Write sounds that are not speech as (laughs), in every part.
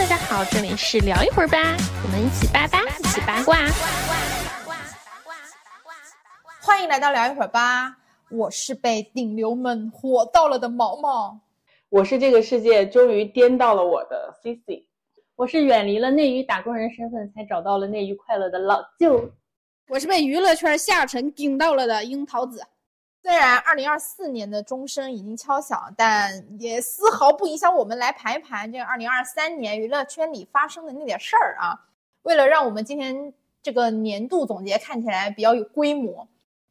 大家好，这里是聊一会儿吧，我们一起八八，一起八卦。欢迎来到聊一会儿吧，我是被顶流们火到了的毛毛，我是这个世界终于颠到了我的 CC，我是远离了内娱打工人身份才找到了内娱快乐的老舅，我是被娱乐圈下沉顶到了的樱桃子。虽然二零二四年的钟声已经敲响，但也丝毫不影响我们来盘一盘这个二零二三年娱乐圈里发生的那点事儿啊。为了让我们今天这个年度总结看起来比较有规模，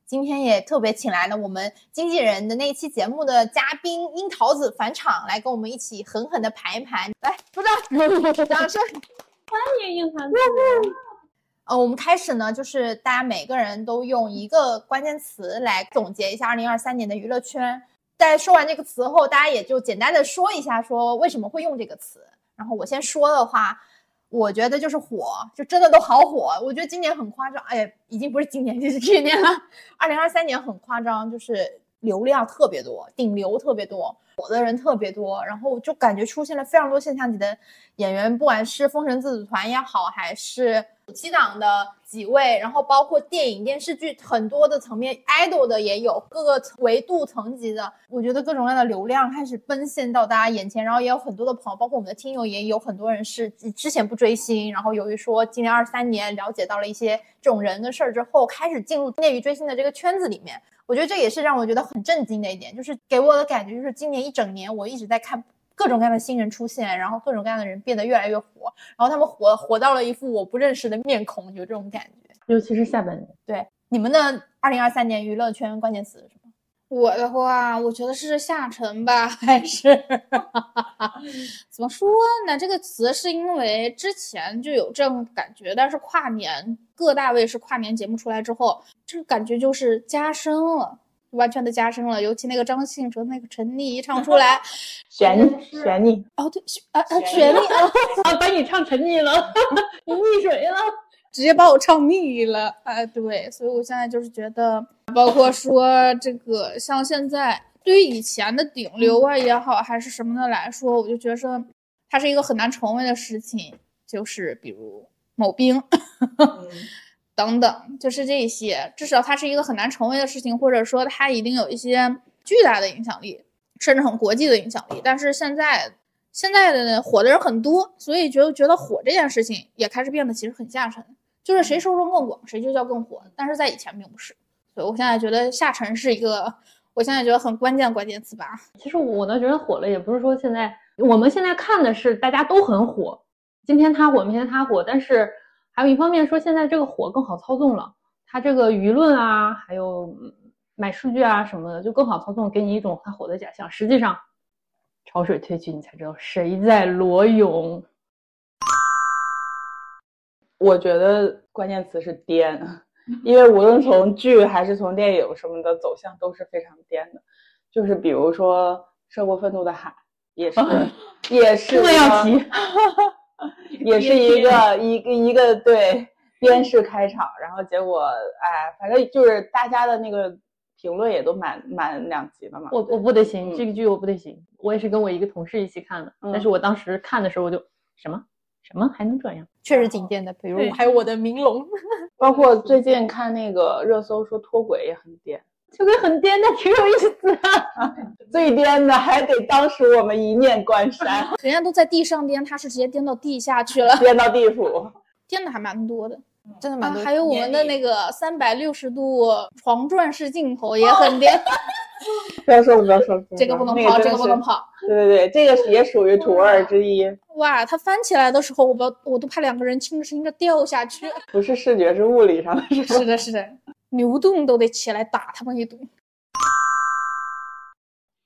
今天也特别请来了我们经纪人的那一期节目的嘉宾樱桃子返场，来跟我们一起狠狠的盘一盘。来，鼓掌，掌声，欢迎樱桃子。呃，我们开始呢，就是大家每个人都用一个关键词来总结一下二零二三年的娱乐圈。在说完这个词后，大家也就简单的说一下，说为什么会用这个词。然后我先说的话，我觉得就是火，就真的都好火。我觉得今年很夸张，哎，已经不是今年，(laughs) 就是去年了。二零二三年很夸张，就是流量特别多，顶流特别多，火的人特别多，然后就感觉出现了非常多现象级的演员，不管是封神自组团也好，还是。七档的几位，然后包括电影、电视剧很多的层面，idol 的也有各个维度层级的。我觉得各种各样的流量开始奔现到大家眼前，然后也有很多的朋友，包括我们的听友，也有很多人是之前不追星，然后由于说今年二三年了解到了一些这种人的事儿之后，开始进入内娱追星的这个圈子里面。我觉得这也是让我觉得很震惊的一点，就是给我的感觉就是今年一整年我一直在看。各种各样的新人出现，然后各种各样的人变得越来越火，然后他们火火到了一副我不认识的面孔，有这种感觉。尤其是下半年，对你们的二零二三年娱乐圈关键词是什么？我的话，我觉得是下沉吧，还是 (laughs) 怎么说呢？这个词是因为之前就有这种感觉，但是跨年各大卫视跨年节目出来之后，这个感觉就是加深了。完全的加深了，尤其那个张信哲那个沉溺一唱出来，(laughs) 悬悬溺哦对，啊啊悬溺啊，把你唱沉溺了，(laughs) 你溺水了，(laughs) 直接把我唱溺了，啊对，所以我现在就是觉得，包括说这个像现在对于以前的顶流啊也好，还是什么的来说，我就觉得它是一个很难成为的事情，就是比如某兵。等等，就是这些，至少它是一个很难成为的事情，或者说它一定有一些巨大的影响力，甚至很国际的影响力。但是现在，现在的火的人很多，所以觉得觉得火这件事情也开始变得其实很下沉，就是谁受众更广，谁就叫更火。但是在以前并不是，所以我现在觉得下沉是一个，我现在觉得很关键关键词吧。其实我呢觉得火了，也不是说现在我们现在看的是大家都很火，今天他火，明天他火，但是。还有一方面说，现在这个火更好操纵了，它这个舆论啊，还有买数据啊什么的，就更好操纵，给你一种很火的假象。实际上，潮水退去，你才知道谁在裸泳。我觉得关键词是颠，因为无论从剧还是从电影什么的走向都是非常颠的。就是比如说《涉过愤怒的海》，也是，(laughs) 也是这么要提。(laughs) (laughs) 也是一个一个一个对边式开场，然后结果哎，反正就是大家的那个评论也都满满两极的嘛。我我不得行，这个剧我不得行。我也是跟我一个同事一起看的，但是我当时看的时候我就什么什么还能这样？确实挺贱的。比如还有我的明龙，(laughs) 包括最近看那个热搜说脱轨也很颠。就跟很颠的挺有意思的，最颠的还得当时我们一念关山，人家都在地上颠，他是直接颠到地下去了，颠到地府，颠的还蛮多的，真的蛮多。还有我们的那个三百六十度床转式镜头也很颠，不要说不要说，这个不能跑，这个不能跑。对对对，这个也属于图二之一。哇，它翻起来的时候，我不我都怕两个人轻着轻着掉下去。不是视觉，是物理上的。是的，是的。牛顿都得起来打他们一顿。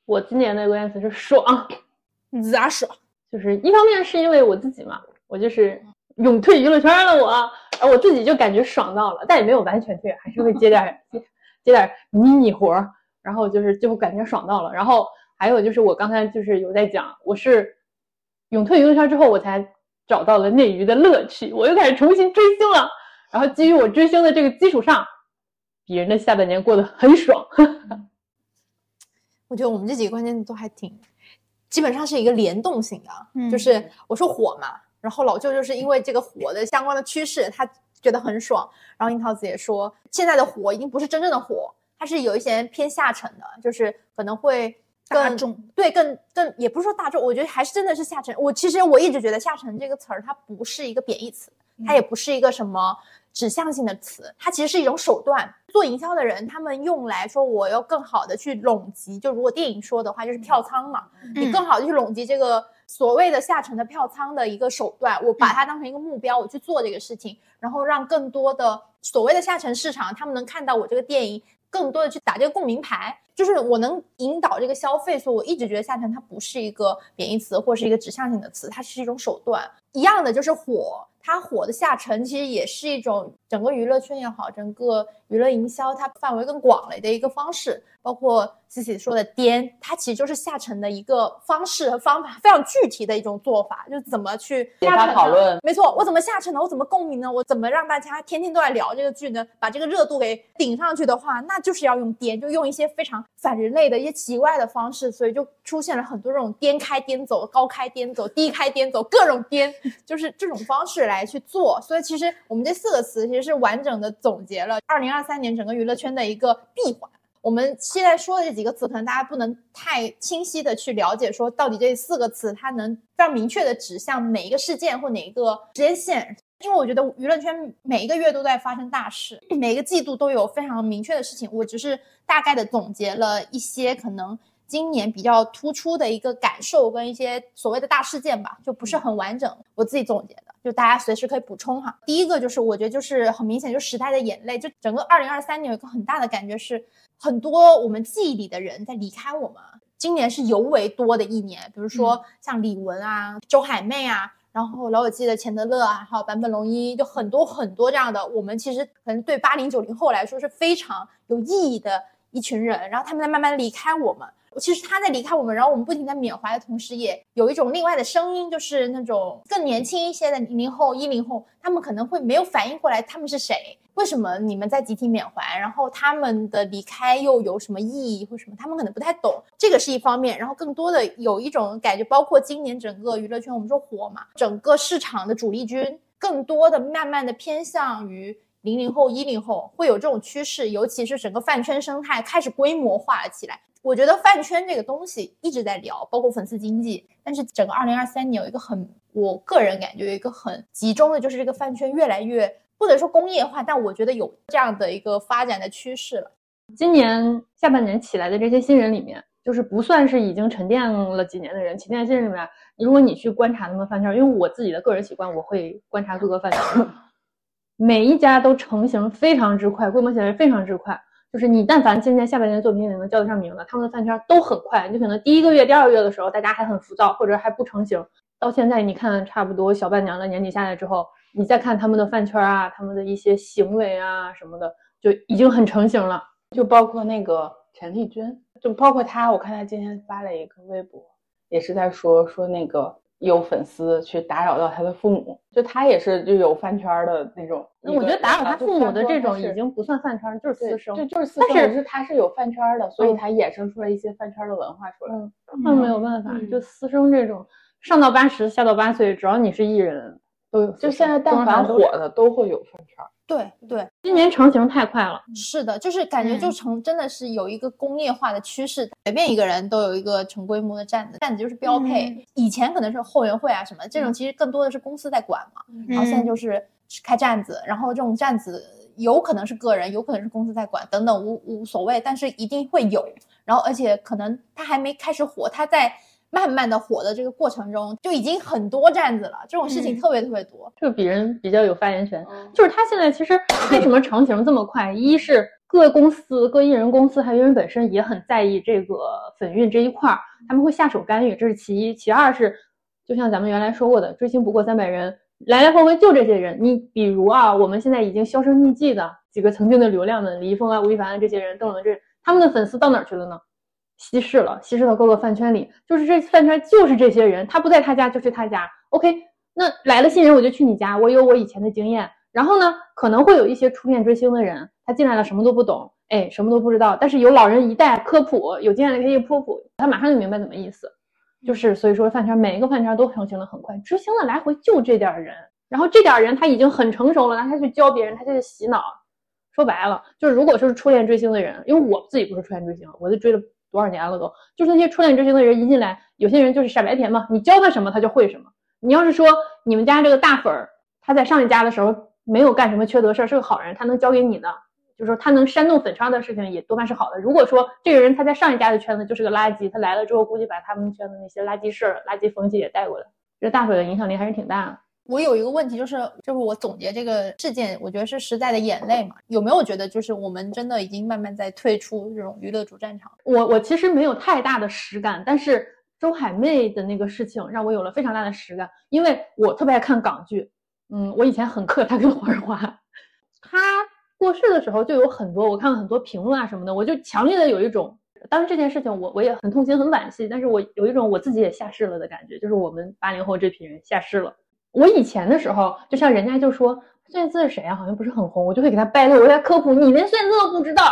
我今年的关键词是爽，咋爽？就是一方面是因为我自己嘛，我就是勇退娱乐圈了，我，然后我自己就感觉爽到了，但也没有完全退，还是会接点接 (laughs) 接点迷你活儿，然后就是就感觉爽到了。然后还有就是我刚才就是有在讲，我是勇退娱乐圈之后，我才找到了内娱的乐趣，我又开始重新追星了。然后基于我追星的这个基础上。别人的下半年过得很爽，(laughs) 我觉得我们这几个关键词都还挺，基本上是一个联动性的，嗯就是我说火嘛，然后老舅就是因为这个火的相关的趋势，他觉得很爽。然后樱桃子也说，现在的火已经不是真正的火，它是有一些偏下沉的，就是可能会更大众对更更也不是说大众，我觉得还是真的是下沉。我其实我一直觉得下沉这个词儿它不是一个贬义词，它也不是一个什么指向性的词，它其实是一种手段。做营销的人，他们用来说我要更好的去拢集，就如果电影说的话，就是票仓嘛，你更好的去拢集这个所谓的下沉的票仓的一个手段，我把它当成一个目标，我去做这个事情，然后让更多的所谓的下沉市场，他们能看到我这个电影，更多的去打这个共鸣牌，就是我能引导这个消费。所以我一直觉得下沉它不是一个贬义词或是一个指向性的词，它是一种手段。一样的就是火，它火的下沉其实也是一种整个娱乐圈也好，整个娱乐营销它范围更广了的一个方式。包括 Cici 说的颠，它其实就是下沉的一个方式和方法，非常具体的一种做法，就是怎么去下沉讨论没错，我怎么下沉呢？我怎么共鸣呢？我怎么让大家天天都在聊这个剧呢？把这个热度给顶上去的话，那就是要用颠，就用一些非常反人类的一些奇怪的方式，所以就出现了很多这种颠开颠走、高开颠走、低开颠走，各种颠，就是这种方式来去做。所以其实我们这四个词其实是完整的总结了二零二三年整个娱乐圈的一个闭环。我们现在说的这几个词，可能大家不能太清晰的去了解，说到底这四个词它能非常明确的指向哪一个事件或哪一个时间线。因为我觉得娱乐圈每一个月都在发生大事，每个季度都有非常明确的事情。我只是大概的总结了一些可能今年比较突出的一个感受跟一些所谓的大事件吧，就不是很完整，我自己总结的，就大家随时可以补充哈。第一个就是我觉得就是很明显，就时代的眼泪，就整个二零二三年有一个很大的感觉是，很多我们记忆里的人在离开我们。今年是尤为多的一年，比如说像李玟啊、周海媚啊，然后老友记的钱德勒啊，还有坂本龙一，就很多很多这样的，我们其实可能对八零九零后来说是非常有意义的一群人，然后他们在慢慢离开我们。其实他在离开我们，然后我们不停在缅怀的同时，也有一种另外的声音，就是那种更年轻一些的零零后、一零后，他们可能会没有反应过来他们是谁，为什么你们在集体缅怀，然后他们的离开又有什么意义或什么，他们可能不太懂，这个是一方面。然后更多的有一种感觉，包括今年整个娱乐圈，我们说火嘛，整个市场的主力军更多的慢慢的偏向于。零零后、一零后会有这种趋势，尤其是整个饭圈生态开始规模化了起来。我觉得饭圈这个东西一直在聊，包括粉丝经济，但是整个二零二三年有一个很，我个人感觉有一个很集中的，就是这个饭圈越来越不能说工业化，但我觉得有这样的一个发展的趋势了。今年下半年起来的这些新人里面，就是不算是已经沉淀了几年的人，沉淀新人里面，如果你去观察他们饭圈，因为我自己的个人习惯，我会观察各个饭圈，每一家都成型非常之快，规模起来非常之快。就是你但凡今年下半年作品也能叫得上名的，他们的饭圈都很快。你可能第一个月、第二个月的时候，大家还很浮躁，或者还不成型。到现在，你看差不多小半年了，年底下来之后，你再看他们的饭圈啊，他们的一些行为啊什么的，就已经很成型了。就包括那个陈丽君，就包括她，我看她今天发了一个微博，也是在说说那个有粉丝去打扰到他的父母，就他也是就有饭圈的那种。那我觉得打扰他父母的这种已经。不算饭圈，就是私生。就就是私生，但是他是有饭圈的，所以嗯他衍生出来一些饭圈的文化出来。嗯，那没有办法，嗯就私生这种，上到八十，下到八岁，只要你是艺人，都有。就现在但凡火的都会有饭圈。对对，今年成型太快了。是的，就是感觉就嗯成真的是有一个工业化的趋势，随便一个人都有一个成规模的站子，站子就是标配。嗯以前可能是后援会啊什么，这种其实更多的是公司在管嘛，然后现在就是开站子，然后这种站子有可能是个人，有可能是公司在管，等等无无所谓，但是一定会有。然后而且可能他还没开始火，他在慢慢的火的这个过程中，就已经很多站子了，这种事情嗯特别特别多。就比人比较有发言权。嗯就是他现在其实 (clears throat) 为什么成型这么快？一是各公司、各艺人公司还有艺人本身也很在意这个粉运这一块儿，他们会下手干预，这是其一。其二是，就像咱们原来说过的，追星不过三百人，来来回回就这些人。你比如啊，我们现在已经销声匿迹的几个曾经的流量们，李易峰啊、吴亦凡啊这些人，邓伦这他们的粉丝到哪儿去了呢？稀释了，稀释到各个饭圈里，就是这饭圈就是这些人，他不在他家就去他家。OK，那来了新人我就去你家，我有我以前的经验。然后呢，可能会有一些初恋追星的人，他进来了什么都不懂，哎，什么都不知道。但是有老人一代科普，有经验的可以科普，他马上就明白怎么意思。就是所以说饭圈每一个饭圈都成型的很快，追星的来回就这点人，然后这点人他已经很成熟了，那他去教别人，他就去洗脑。说白了，就是如果说是初恋追星的人，因为我自己不是初恋追星，我就追了多少年了都，就是那些初恋追星的人一进来，有些人就是傻白甜嘛，你教他什么他就会什么。你要是说你们家这个大粉儿，他在上一家的时候没有干什么缺德事儿，是个好人，他能教给你的，就是说他能煽动粉刷的事情也多半是好的。如果说这个人他在上一家的圈子就是个垃圾，他来了之后估计把他们圈子那些垃圾事儿、垃圾风气也带过来，这大粉的影响力还是挺大的。我有一个问题，就是就是我总结这个事件，我觉得是时代的眼泪嘛。有没有觉得就是我们真的已经慢慢在退出这种娱乐主战场？我我其实没有太大的实感，但是周海媚的那个事情让我有了非常大的实感，因为我特别爱看港剧。嗯，我以前很克她跟黄日华，她过世的时候就有很多我看了很多评论啊什么的，我就强烈的有一种，当然这件事情我我也很痛心很惋惜，但是我有一种我自己也下世了的感觉，就是我们八零后这批人下世了。我以前的时候，就像人家就说孙燕姿是谁啊，好像不是很红，我就会给他 battle，我给他科普，你连孙燕姿都不知道，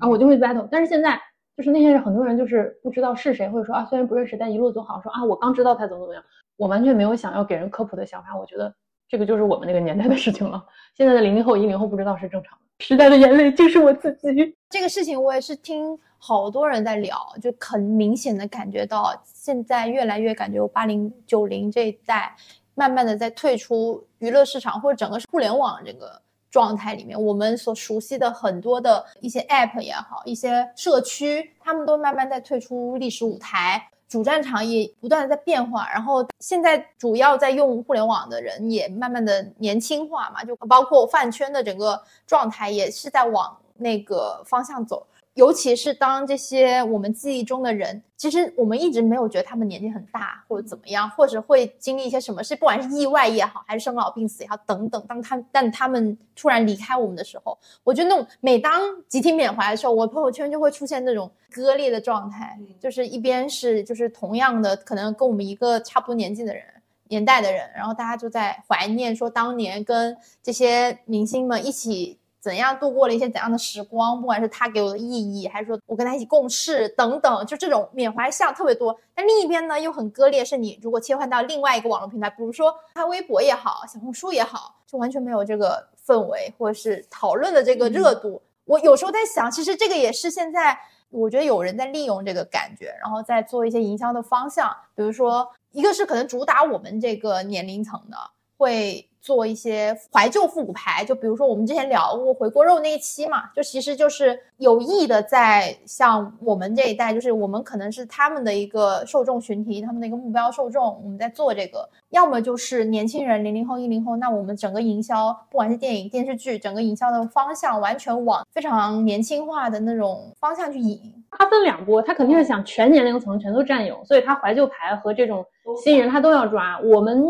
然后我就会 battle。但是现在就是那些人，很多人就是不知道是谁，或者说啊虽然不认识，但一路走好，说啊我刚知道他怎么怎么样，我完全没有想要给人科普的想法。我觉得这个就是我们那个年代的事情了。现在的零零后、一零后不知道是正常的。时代的眼泪就是我自己。这个事情我也是听好多人在聊，就很明显的感觉到现在越来越感觉八零九零这一代。慢慢的在退出娱乐市场或者整个互联网这个状态里面，我们所熟悉的很多的一些 App 也好，一些社区，他们都慢慢在退出历史舞台，主战场也不断的在变化。然后现在主要在用互联网的人也慢慢的年轻化嘛，就包括饭圈的整个状态也是在往那个方向走。尤其是当这些我们记忆中的人，其实我们一直没有觉得他们年纪很大或者怎么样，或者会经历一些什么事，不管是意外也好，还是生老病死也好，等等。当他但他们突然离开我们的时候，我觉得那种每当集体缅怀的时候，我朋友圈就会出现那种割裂的状态，就是一边是就是同样的可能跟我们一个差不多年纪的人年代的人，然后大家就在怀念说当年跟这些明星们一起。怎样度过了一些怎样的时光？不管是他给我的意义，还是说我跟他一起共事等等，就这种缅怀像特别多。但另一边呢，又很割裂。是你如果切换到另外一个网络平台，比如说他微博也好，小红书也好，就完全没有这个氛围，或者是讨论的这个热度。我有时候在想，其实这个也是现在我觉得有人在利用这个感觉，然后再做一些营销的方向。比如说，一个是可能主打我们这个年龄层的，会。做一些怀旧复古牌，就比如说我们之前聊过回锅肉那一期嘛，就其实就是有意的在像我们这一代，就是我们可能是他们的一个受众群体，他们的一个目标受众，我们在做这个，要么就是年轻人，零零后、一零后，那我们整个营销，不管是电影、电视剧，整个营销的方向完全往非常年轻化的那种方向去引。它分两波，它肯定是想全年龄层全都占有，所以它怀旧牌和这种新人他都要抓。我们。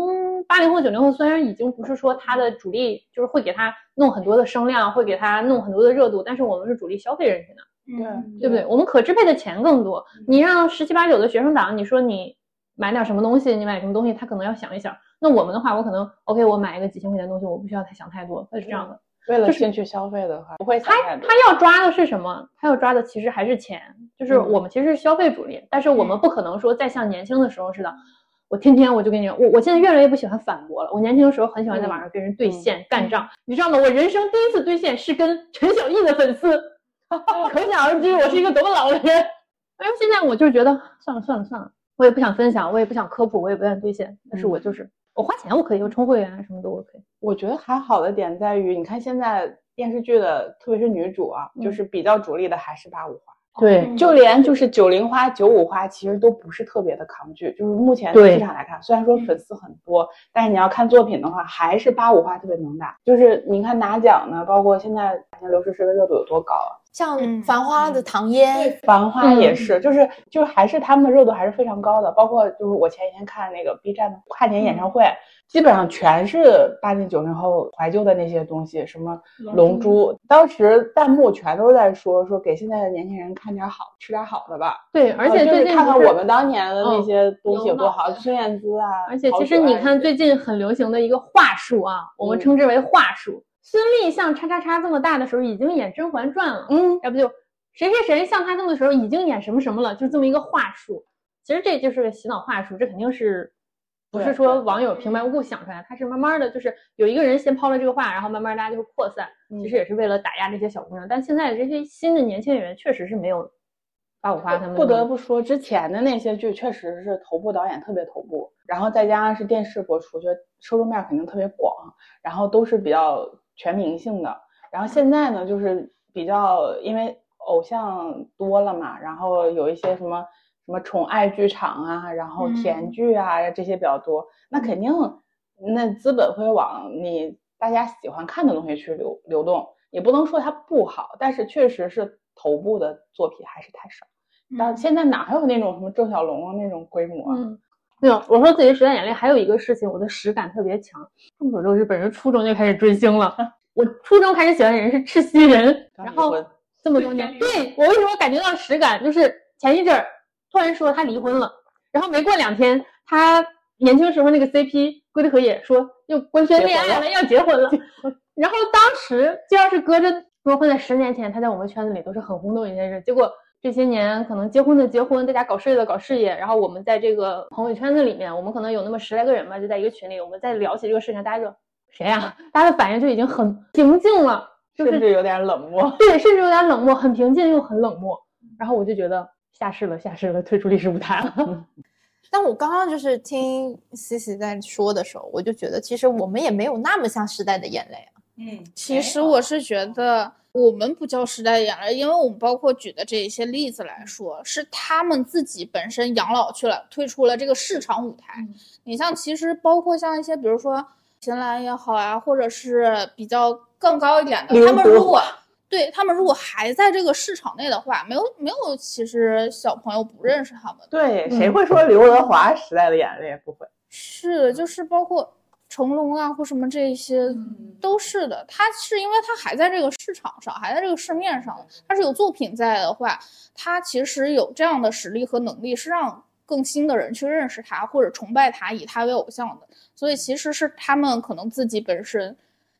八零后、九零后虽然已经不是说它的主力，就是会给它弄很多的声量，会给它弄很多的热度，但是我们是主力消费人群的，对对不对？我们可支配的钱更多。你让十七八九的学生党，你说你买点什么东西，你买什么东西，他可能要想一想。那我们的话，我可能 OK，我买一个几千块钱的东西，我不需要太想太多，它是这样的。为了先去消费的话，不会他他要抓的是什么？他要抓的其实还是钱，就是我们其实是消费主力，但是我们不可能说再像年轻的时候似的。我天天我就跟你我我现在越来越不喜欢反驳了。我年轻的时候很喜欢在网上跟人对线干仗，你知道吗？我人生第一次对线是跟陈小艺的粉丝，(laughs) 可想而知我是一个多么老的人。(laughs) 哎，现在我就觉得算了算了算了，我也不想分享，我也不想科普，我也不愿意兑现。但是我就是我花钱我可以，我充会员什么都 OK。我觉得还好的点在于，你看现在电视剧的，特别是女主啊，就是比较主力的还是八五花。对，就连就是九零花、九五花，其实都不是特别的抗拒。就是目前市场来看，虽然说粉丝很多，但是你要看作品的话，还是八五花特别能打。就是你看拿奖呢，包括现在像刘诗诗的热度有多高啊？像《繁花》的唐嫣，《繁花》也是，就是就是还是他们的热度还是非常高的。包括就是我前几天看那个 B 站的跨年演唱会。基本上全是八零九零后怀旧的那些东西，什么龙珠，当时弹幕全都在说说给现在的年轻人看点好吃点好的吧。对，而且最近看看我们当年的那些东西有多好，孙燕姿啊。而且其实你看最近很流行的一个话术啊，我们称之为话术。孙俪像叉叉叉这么大的时候已经演《甄嬛传》了，嗯，要不就谁谁谁像她这么的时候已经演什么什么了，就这么一个话术。其实这就是个洗脑话术，这肯定是不是说网友平白无故想出来，他是慢慢的就是有一个人先抛了这个话，然后慢慢大家就会扩散，其实也是为了打压这些小姑娘。但现在这些新的年轻演员确实是没有八五花他们不得不说，之前的那些剧确实是头部导演特别头部，然后再加上是电视播出，就受众面肯定特别广，然后都是比较全民性的。然后现在呢，就是比较因为偶像多了嘛，然后有一些什么什么宠爱剧场啊，然后甜剧啊、这些比较多，那肯定那资本会往你大家喜欢看的东西去流流动，也不能说它不好，但是确实是头部的作品还是太少。但是现在哪还有那种什么郑晓龙啊那种规模没有，我说自己时代眼泪还有一个事情，我的实感特别强。众所周知，本人初中就开始追星了。(laughs) 我初中开始喜欢的人是赤西仁，然后这么多年，对我为什么感觉到实感？就是前一阵儿突然说他离婚了，然后没过两天，他年轻时候那个 CP 龟梨和也说又官宣恋爱了，要结婚了。然后当时就要是搁着，如果放在十年前，他在我们圈子里都是很轰动一件事。结果这些年可能结婚的结婚，大家搞事业的搞事业，然后我们在这个朋友圈子里面，我们可能有那么十来个人吧，就在一个群里，我们在聊起这个事情，大家就谁呀、大家的反应就已经很平静了，就是甚至有点冷漠。对，甚至有点冷漠，很平静又很冷漠。然后我就觉得下市了，下市了，退出历史舞台了。(laughs) (laughs) 但我刚刚就是听西西在说的时候，我就觉得其实我们也没有那么像时代的眼泪啊。嗯，其实我是觉得我们不叫时代的眼泪，因为我们包括举的这一些例子来说，是他们自己本身养老去了，退出了这个市场舞台。你像其实包括像一些比如说秦岚也好啊，或者是比较更高一点的，他们如果对他们如果还在这个市场内的话，没有没有，其实小朋友不认识他们。对，谁会说刘德华时代的眼泪？不会。是的，就是包括成龙啊或什么这些，都是的。他是因为他还在这个市场上，还在这个市面上，他是有作品在的话，他其实有这样的实力和能力，是让更新的人去认识他或者崇拜他，以他为偶像的。所以其实是他们可能自己本身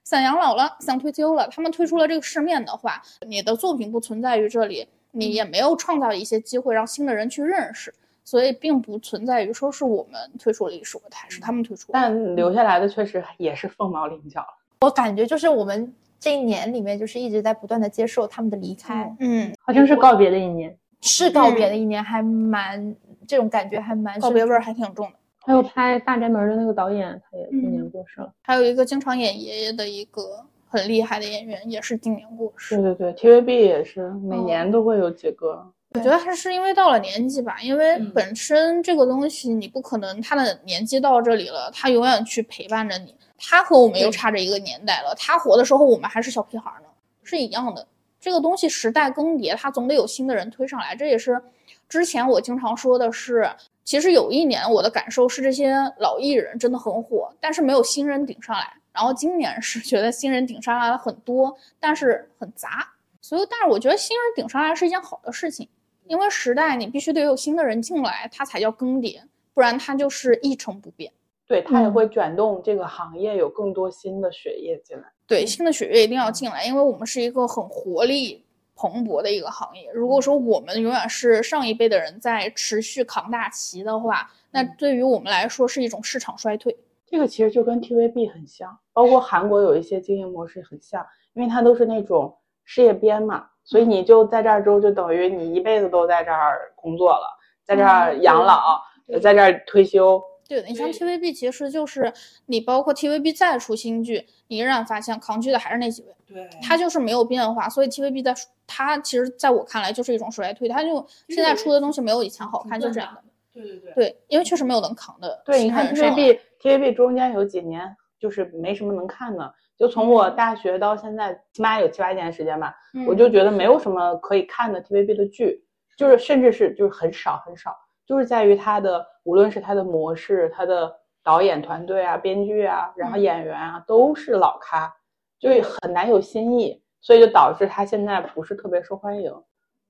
想养老了，想退休了，他们退出了这个市面的话，你的作品不存在于这里，你也没有创造一些机会让新的人去认识。所以并不存在于说是我们退出了历史舞台，是他们退出了。但留下来的确实也是凤毛麟角了。我感觉就是我们这一年里面，就是一直在不断的接受他们的离开，嗯，好像是告别的一年。是告别的一年，还蛮这种感觉还蛮告别味儿还挺重的。还有拍《大宅门》的那个导演，他也今年过世了。还有一个经常演爷爷的一个很厉害的演员，也是今年过世。对对对，TVB 也是每年都会有几个。我觉得还是因为到了年纪吧，因为本身这个东西你不可能他的年纪到这里了，他永远去陪伴着你。他和我们又差着一个年代了，他活的时候我们还是小屁孩呢，是一样的。这个东西时代更迭，它总得有新的人推上来。这也是之前我经常说的是，其实有一年我的感受是这些老艺人真的很火，但是没有新人顶上来。然后今年是觉得新人顶上来了很多，但是很杂。所以，但是我觉得新人顶上来是一件好的事情。因为时代你必须得有新的人进来，它才叫更迭，不然它就是一成不变。对，它也嗯会卷动这个行业有更多新的血液进来。对，新的血液一定要进来，因为我们是一个很活力蓬勃的一个行业。如果说我们永远是上一辈的人在持续扛大旗的话，那对于我们来说是一种市场衰退。这个其实就跟 TVB 很像，包括韩国有一些经营模式很像，因为它都是那种事业编嘛，所以你就在这儿之后，就等于你一辈子都在这儿工作了，在这儿养老，在这儿退休。对的，你像 TVB 其实就是你包括 TVB 再出新剧，你依然发现扛剧的还是那几位，对，它就是没有变化。所以 TVB 在它其实在我看来就是一种衰退，它就现在出的东西没有以前好看，就这样的。对对对。对，因为确实没有能扛的对，你看新人上来 TVB TVB 中间有几年就是没什么能看的，就从我大学到现在，起码有七八年时间吧，我就觉得没有什么可以看的 TVB 的剧，就是甚至是就是很少很少，就是在于它的无论是它的模式、它的导演团队啊、编剧啊，然后演员啊，都是老咖，就很难有新意，所以就导致它现在不是特别受欢迎。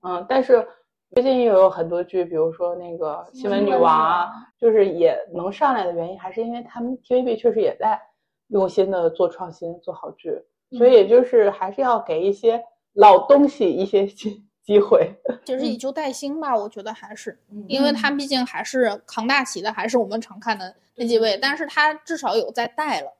嗯，但是最近也有很多剧，比如说那个《新闻女王》啊，就是也能上来的原因，还是因为他们 TVB 确实也在用心的做创新、做好剧，所以也就是还是要给一些老东西一些机 (laughs) 机会。(laughs) 就是以旧带新吧，我觉得还是，因为他毕竟还是扛大旗的，还是我们常看的那几位，但是他至少有在带了。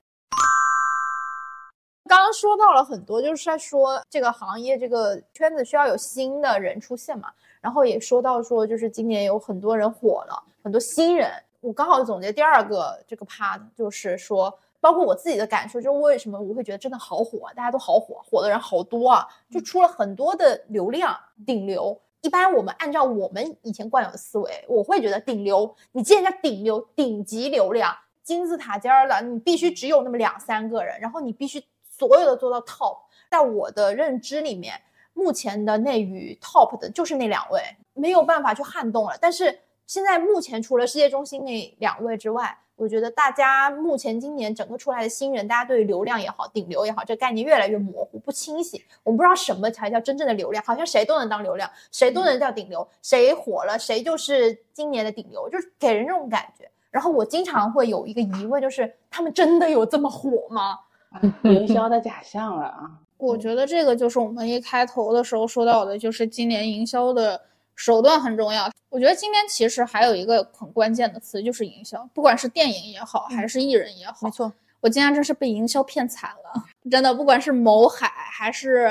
刚刚说到了很多，就是在说这个行业这个圈子需要有新的人出现嘛，然后也说到说就是今年有很多人火了，很多新人。我刚好总结第二个这个 part，就是说，包括我自己的感受，就是为什么我会觉得真的好火，大家都好火，火的人好多啊，就出了很多的流量顶流。一般我们按照我们以前惯有的思维，我会觉得顶流，你既然叫顶流、顶级流量、金字塔尖儿的，你必须只有那么两三个人，然后你必须所有的做到 top。在我的认知里面，目前的内娱 top 的就是那两位，没有办法去撼动了。但是现在目前除了世界中心那两位之外，我觉得大家目前今年整个出来的新人，大家对于流量也好、顶流也好，这个概念越来越模糊、不清晰。我们不知道什么才叫真正的流量，好像谁都能当流量，谁都能叫顶流，谁火了谁就是今年的顶流，就是给人这种感觉。然后我经常会有一个疑问，就是他们真的有这么火吗？(laughs) 营销的假象了啊！我觉得这个就是我们一开头的时候说到的，就是今年营销的手段很重要。我觉得今天其实还有一个很关键的词，就是营销，不管是电影也好，还是艺人也好。没错，我今天真是被营销骗惨了，真的，不管是某海还是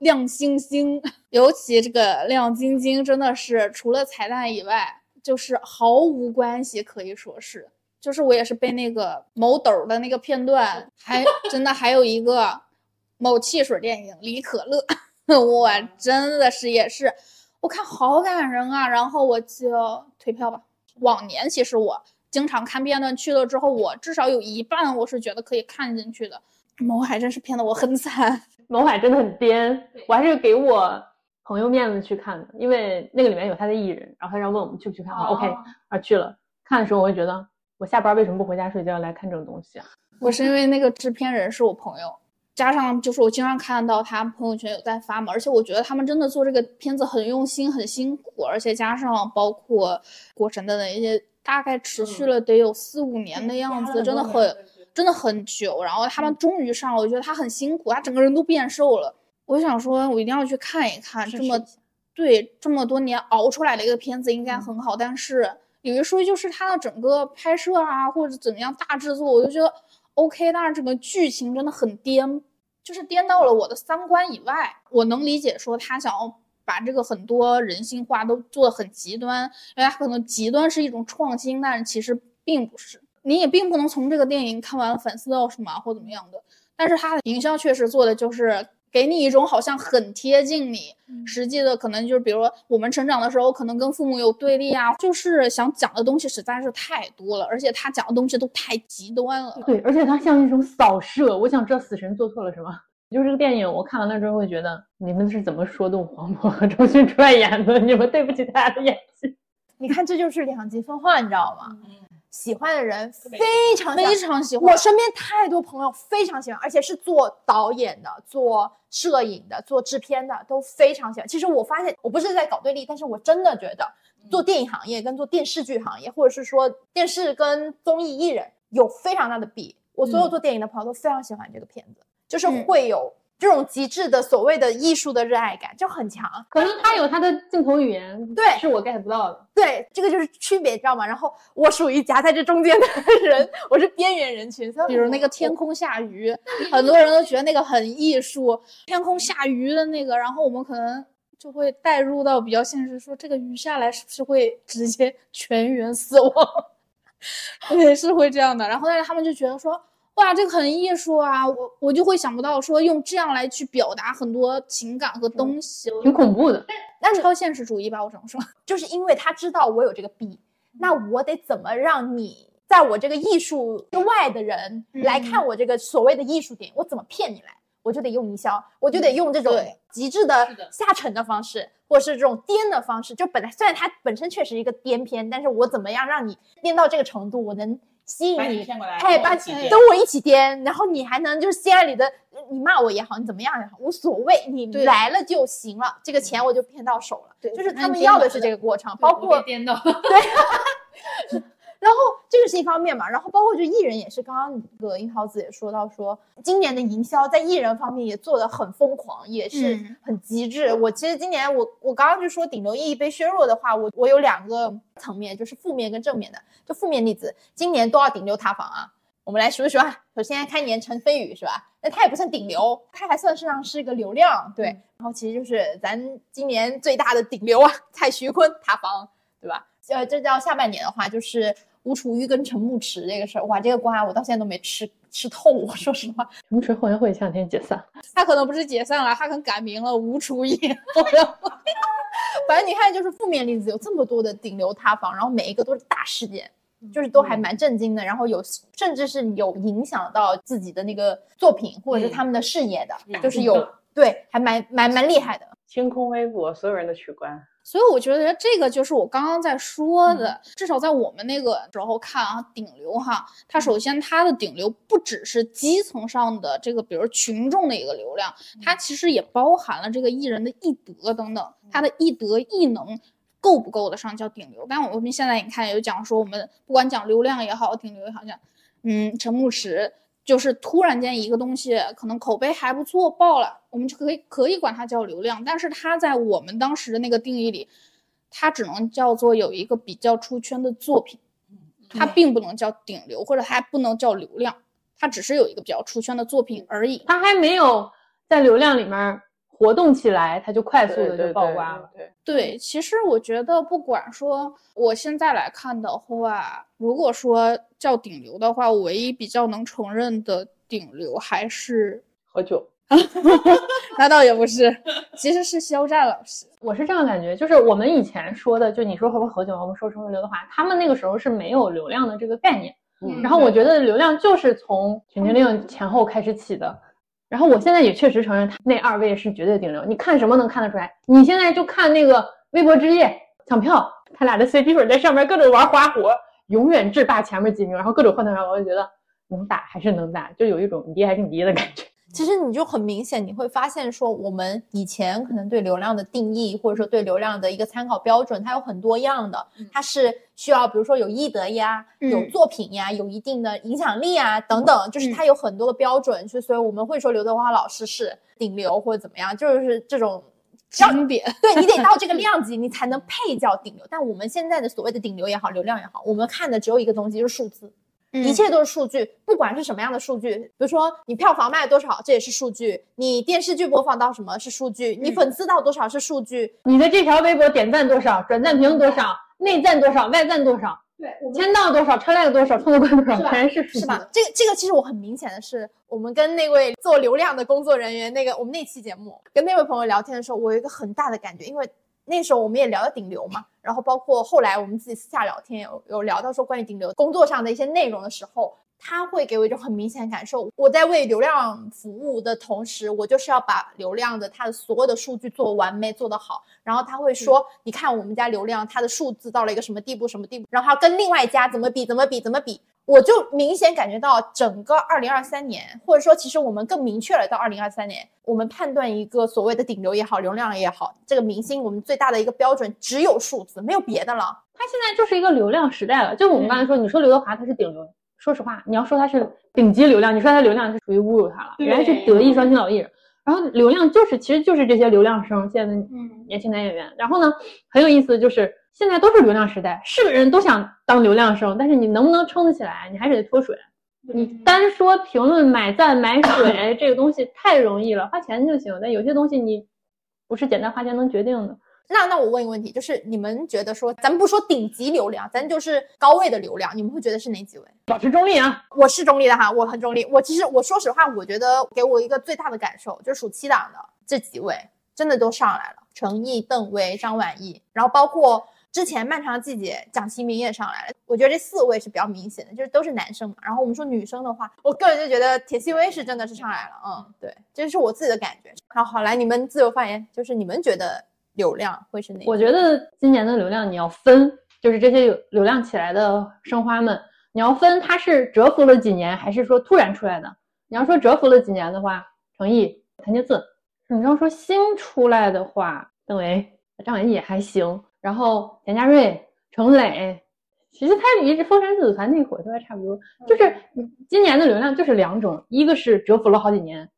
亮星星，尤其这个亮晶晶，真的是除了彩蛋以外，就是毫无关系，可以说是，就是我也是被那个某抖的那个片段，还真的还有一个某汽水电影李可乐，我真的是也是，我看好感人啊，然后我就退票吧。往年其实我经常看片段去了之后，我至少有一半我是觉得可以看进去的。某海真是骗得我很惨，(laughs) 某海真的很颠，我还是给我朋友面子去看的，因为那个里面有他的艺人，然后他让问我们去不去看，OK，啊去了。看的时候我会觉得，我下班为什么不回家睡觉来看这种东西啊？我是因为那个制片人是我朋友，加上就是我经常看到他朋友圈有在发嘛，而且我觉得他们真的做这个片子很用心、很辛苦，而且加上包括过程的那些，大概持续了得有四五年的样子，真的很真的很久。然后他们终于上了，我觉得他很辛苦，他整个人都变瘦了。我想说，我一定要去看一看，这么对这么多年熬出来的一个片子应该很好，但是有一说就是他的整个拍摄啊或者怎么样大制作，我就觉得 OK，但是整个剧情真的很颠，就是颠倒了我的三观以外。我能理解说他想要把这个很多人性化都做的很极端，因为他可能极端是一种创新，但是其实并不是。你也并不能从这个电影看完了反思到什么或怎么样的，但是他的营销确实做的就是。给你一种好像很贴近你实际的，可能就是比如说我们成长的时候，可能跟父母有对立啊，就是想讲的东西实在是太多了，而且他讲的东西都太极端了。对，而且他像一种扫射。我想知道死神做错了什么。就是这个电影，我看完了之后会觉得，你们是怎么说动黄渤和周迅出来演的？你们对不起大家的演技。你看这就是两极分化，你知道吗？喜欢的人非常非常喜欢我身边太多朋友非常喜欢，而且是做导演的、做摄影的、做制片的都非常喜欢。其实我发现，我不是在搞对立，但是我真的觉得做电影行业跟做电视剧行业，或者是说电视跟综艺艺人有非常大的比。我所有做电影的朋友都非常喜欢这个片子，就是会有这种极致的所谓的艺术的热爱感，就很强。可能他有他的镜头语言，对是我 get 不到的。对，这个就是区别，知道吗？然后我属于夹在这中间的人，(laughs) 我是边缘人群。比如那个天空下雨，很多人都觉得那个很艺术，天空下雨的那个，然后我们可能就会带入到比较现实，说这个雨下来是不是会直接全员死亡？(laughs) 对，是会这样的。然后但是他们就觉得说，哇，这个很艺术啊，我我就会想不到说用这样来去表达很多情感和东西，挺恐怖的。那你超现实主义吧，我只能说。就是因为他知道我有这个弊，那我得怎么让你在我这个艺术之外的人来看我这个所谓的艺术点，我怎么骗你来？我就得用营销，我就得用这种极致的下沉的方式，或者是这种颠的方式。就本来虽然它本身确实一个颠片，但是我怎么样让你颠到这个程度，我能吸引你，骗过来，哎，把跟我一起跟我一起颠，然后你还能就是心安理得，你骂我也好，你怎么样也好，无所谓，你来了就行了，这个钱我就骗到手了。对就是他们要的是这个过程，包括颠倒，(laughs) 然后这个是一方面嘛，然后包括就艺人也是，刚刚那个樱桃子也说到说，今年的营销在艺人方面也做得很疯狂，也是嗯很极致。我其实今年我我刚刚就说顶流意义被削弱的话，我我有两个层面，就是负面跟正面的。就负面例子，今年多少顶流塌房啊。我们来数一数啊，首先开年陈飞宇是吧？那他也不算顶流，他还算是上是一个流量，对。然后其实就是咱今年最大的顶流啊，蔡徐坤塌房，对吧？呃，这叫下半年的话，就是吴楚玉跟陈牧驰这个事儿，哇，这个瓜我到现在都没吃吃透。我说实话，陈牧驰后援会前两天解散，他可能不是解散了，他可能改名了吴楚一。(laughs) 反正你看，就是负面例子有这么多的顶流塌房，然后每一个都是大事件，就是都还蛮震惊的，然后有甚至是有影响到自己的那个作品或者是他们的事业的，就是有对，还蛮蛮蛮厉害的。清空微博，所有人的取关。所以我觉得这个就是我刚刚在说的，至少在我们那个时候看啊，顶流哈，它首先它的顶流不只是基层上的这个，比如群众的一个流量，它其实也包含了这个艺人的艺德等等，他的艺德艺能。够不够得上叫顶流？但我们现在你看有讲说，我们不管讲流量也好，顶流也好，像嗯陈牧驰，就是突然间一个东西可能口碑还不错爆了，我们就可以可以管它叫流量，但是它在我们当时的那个定义里，它只能叫做有一个比较出圈的作品，它并不能叫顶流，或者它还不能叫流量，它只是有一个比较出圈的作品而已。它还没有在流量里面活动起来，它就快速的对对就曝光了。对，对，其实我觉得，不管说我现在来看的话，如果说叫顶流的话，我唯一比较能承认的顶流还是，喝酒。(laughs) 那倒也不是，其实是肖战老师。我是这样感觉，就是我们以前说的，就你说和不喝酒，我们说成为刘德华，他们那个时候是没有流量的这个概念。嗯然后我觉得流量就是从《群群令》前后开始起的。然后我现在也确实承认，他那二位是绝对顶流。你看什么能看得出来？你现在就看那个微博之夜抢票，他俩的 CP 粉在上面各种玩花活，永远制霸前面几名，然后各种换头上，我就觉得能打还是能打，就有一种你爹还是你爹的感觉。其实你就很明显，你会发现说，我们以前可能对流量的定义，或者说对流量的一个参考标准，它有很多样的，它是需要比如说有艺德呀、有嗯作品呀、有一定的影响力啊等等，就是它有很多的标准，就所以我们会说刘德华老师是顶流或者怎么样，就是这种。(laughs) 经典，对你得到这个 (laughs) 量级，你才能配叫顶流。但我们现在的所谓的顶流也好，流量也好，我们看的只有一个东西，就是数字。一切都是数据，不管是什么样的数据，比如说你票房卖多少，这也是数据；你电视剧播放到什么是数据，你粉丝到多少是数据。你的这条微博点赞多少，转赞评多少，内赞多少，外赞多少，对，签到多少，车来多少，创作观多少，全是数据是吧？这个这个其实我很明显的是，我们跟那位做流量的工作人员，那个我们那期节目跟那位朋友聊天的时候，我有一个很大的感觉，因为那时候我们也聊的顶流嘛，然后包括后来我们自己私下聊天有有聊到说关于顶流工作上的一些内容的时候。他会给我一种很明显的感受，我在为流量服务的同时，我就是要把流量的它的所有的数据做完美、做得好。然后他会说，你看我们家流量它的数字到了一个什么地步、什么地步，然后跟另外一家怎么比、怎么比、怎么比。我就明显感觉到，整个二零二三年，或者说其实我们更明确了，到二零二三年，我们判断一个所谓的顶流也好、流量也好，这个明星，我们最大的一个标准只有数字，没有别的了。他现在就是一个流量时代了。就我们刚才说，你说刘德华他是顶流，说实话，你要说他是顶级流量，你说他流量是属于侮辱他了。原来是德艺双馨老艺人，然后流量就是其实就是这些流量生，现在的嗯年轻男演员。然后呢，很有意思的，就是现在都是流量时代，是个人都想当流量生，但是你能不能撑得起来，你还是得脱水。你单说评论、买赞、买水 (laughs) 这个东西太容易了，花钱就行。但有些东西你不是简单花钱能决定的。那那我问一个问题，就是你们觉得说，咱们不说顶级流量，咱就是高位的流量，你们会觉得是哪几位？保持中立啊，我是中立的哈，我很中立。我其实我说实话，我觉得给我一个最大的感受就是暑期档的这几位真的都上来了，陈毅、邓威、张晚意，然后包括之前漫长的季节蒋奇明也上来了。我觉得这四位是比较明显的，就是都是男生嘛。然后我们说女生的话，我个人就觉得铁西薇是真的是上来了，嗯，对，这是我自己的感觉。好，好来，你们自由发言，就是你们觉得流量会是哪？我觉得今年的流量你要分，就是这些有流量起来的生花们，你要分它是蛰伏了几年，还是说突然出来的。你要说蛰伏了几年的话，成毅、谭杰次；你要说新出来的话，邓为、张晚意也还行。然后田佳瑞、程磊，其实他离封神子团那会儿都还差不多，就是今年的流量就是两种，一个是蛰伏了好几年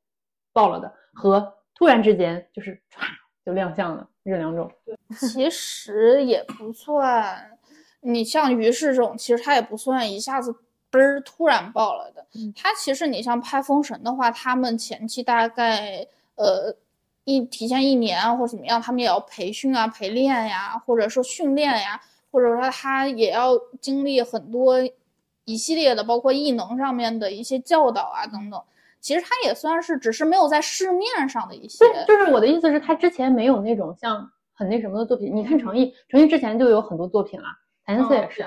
爆了的，和突然之间就是唰就亮相了，这两种。其实也不算，你像于适这种，其实他也不算一下子嘣儿突然爆了的。他其实你像拍封神的话，他们前期大概呃一提前一年啊或者怎么样，他们也要培训啊、陪练呀，或者说训练呀，或者说他也要经历很多一系列的，包括异能上面的一些教导啊等等。其实他也算是，只是没有在市面上的一些。对，就是我的意思是，他之前没有那种像很那什么的作品。你看程毅，程毅之前就有很多作品了，谭健次也是，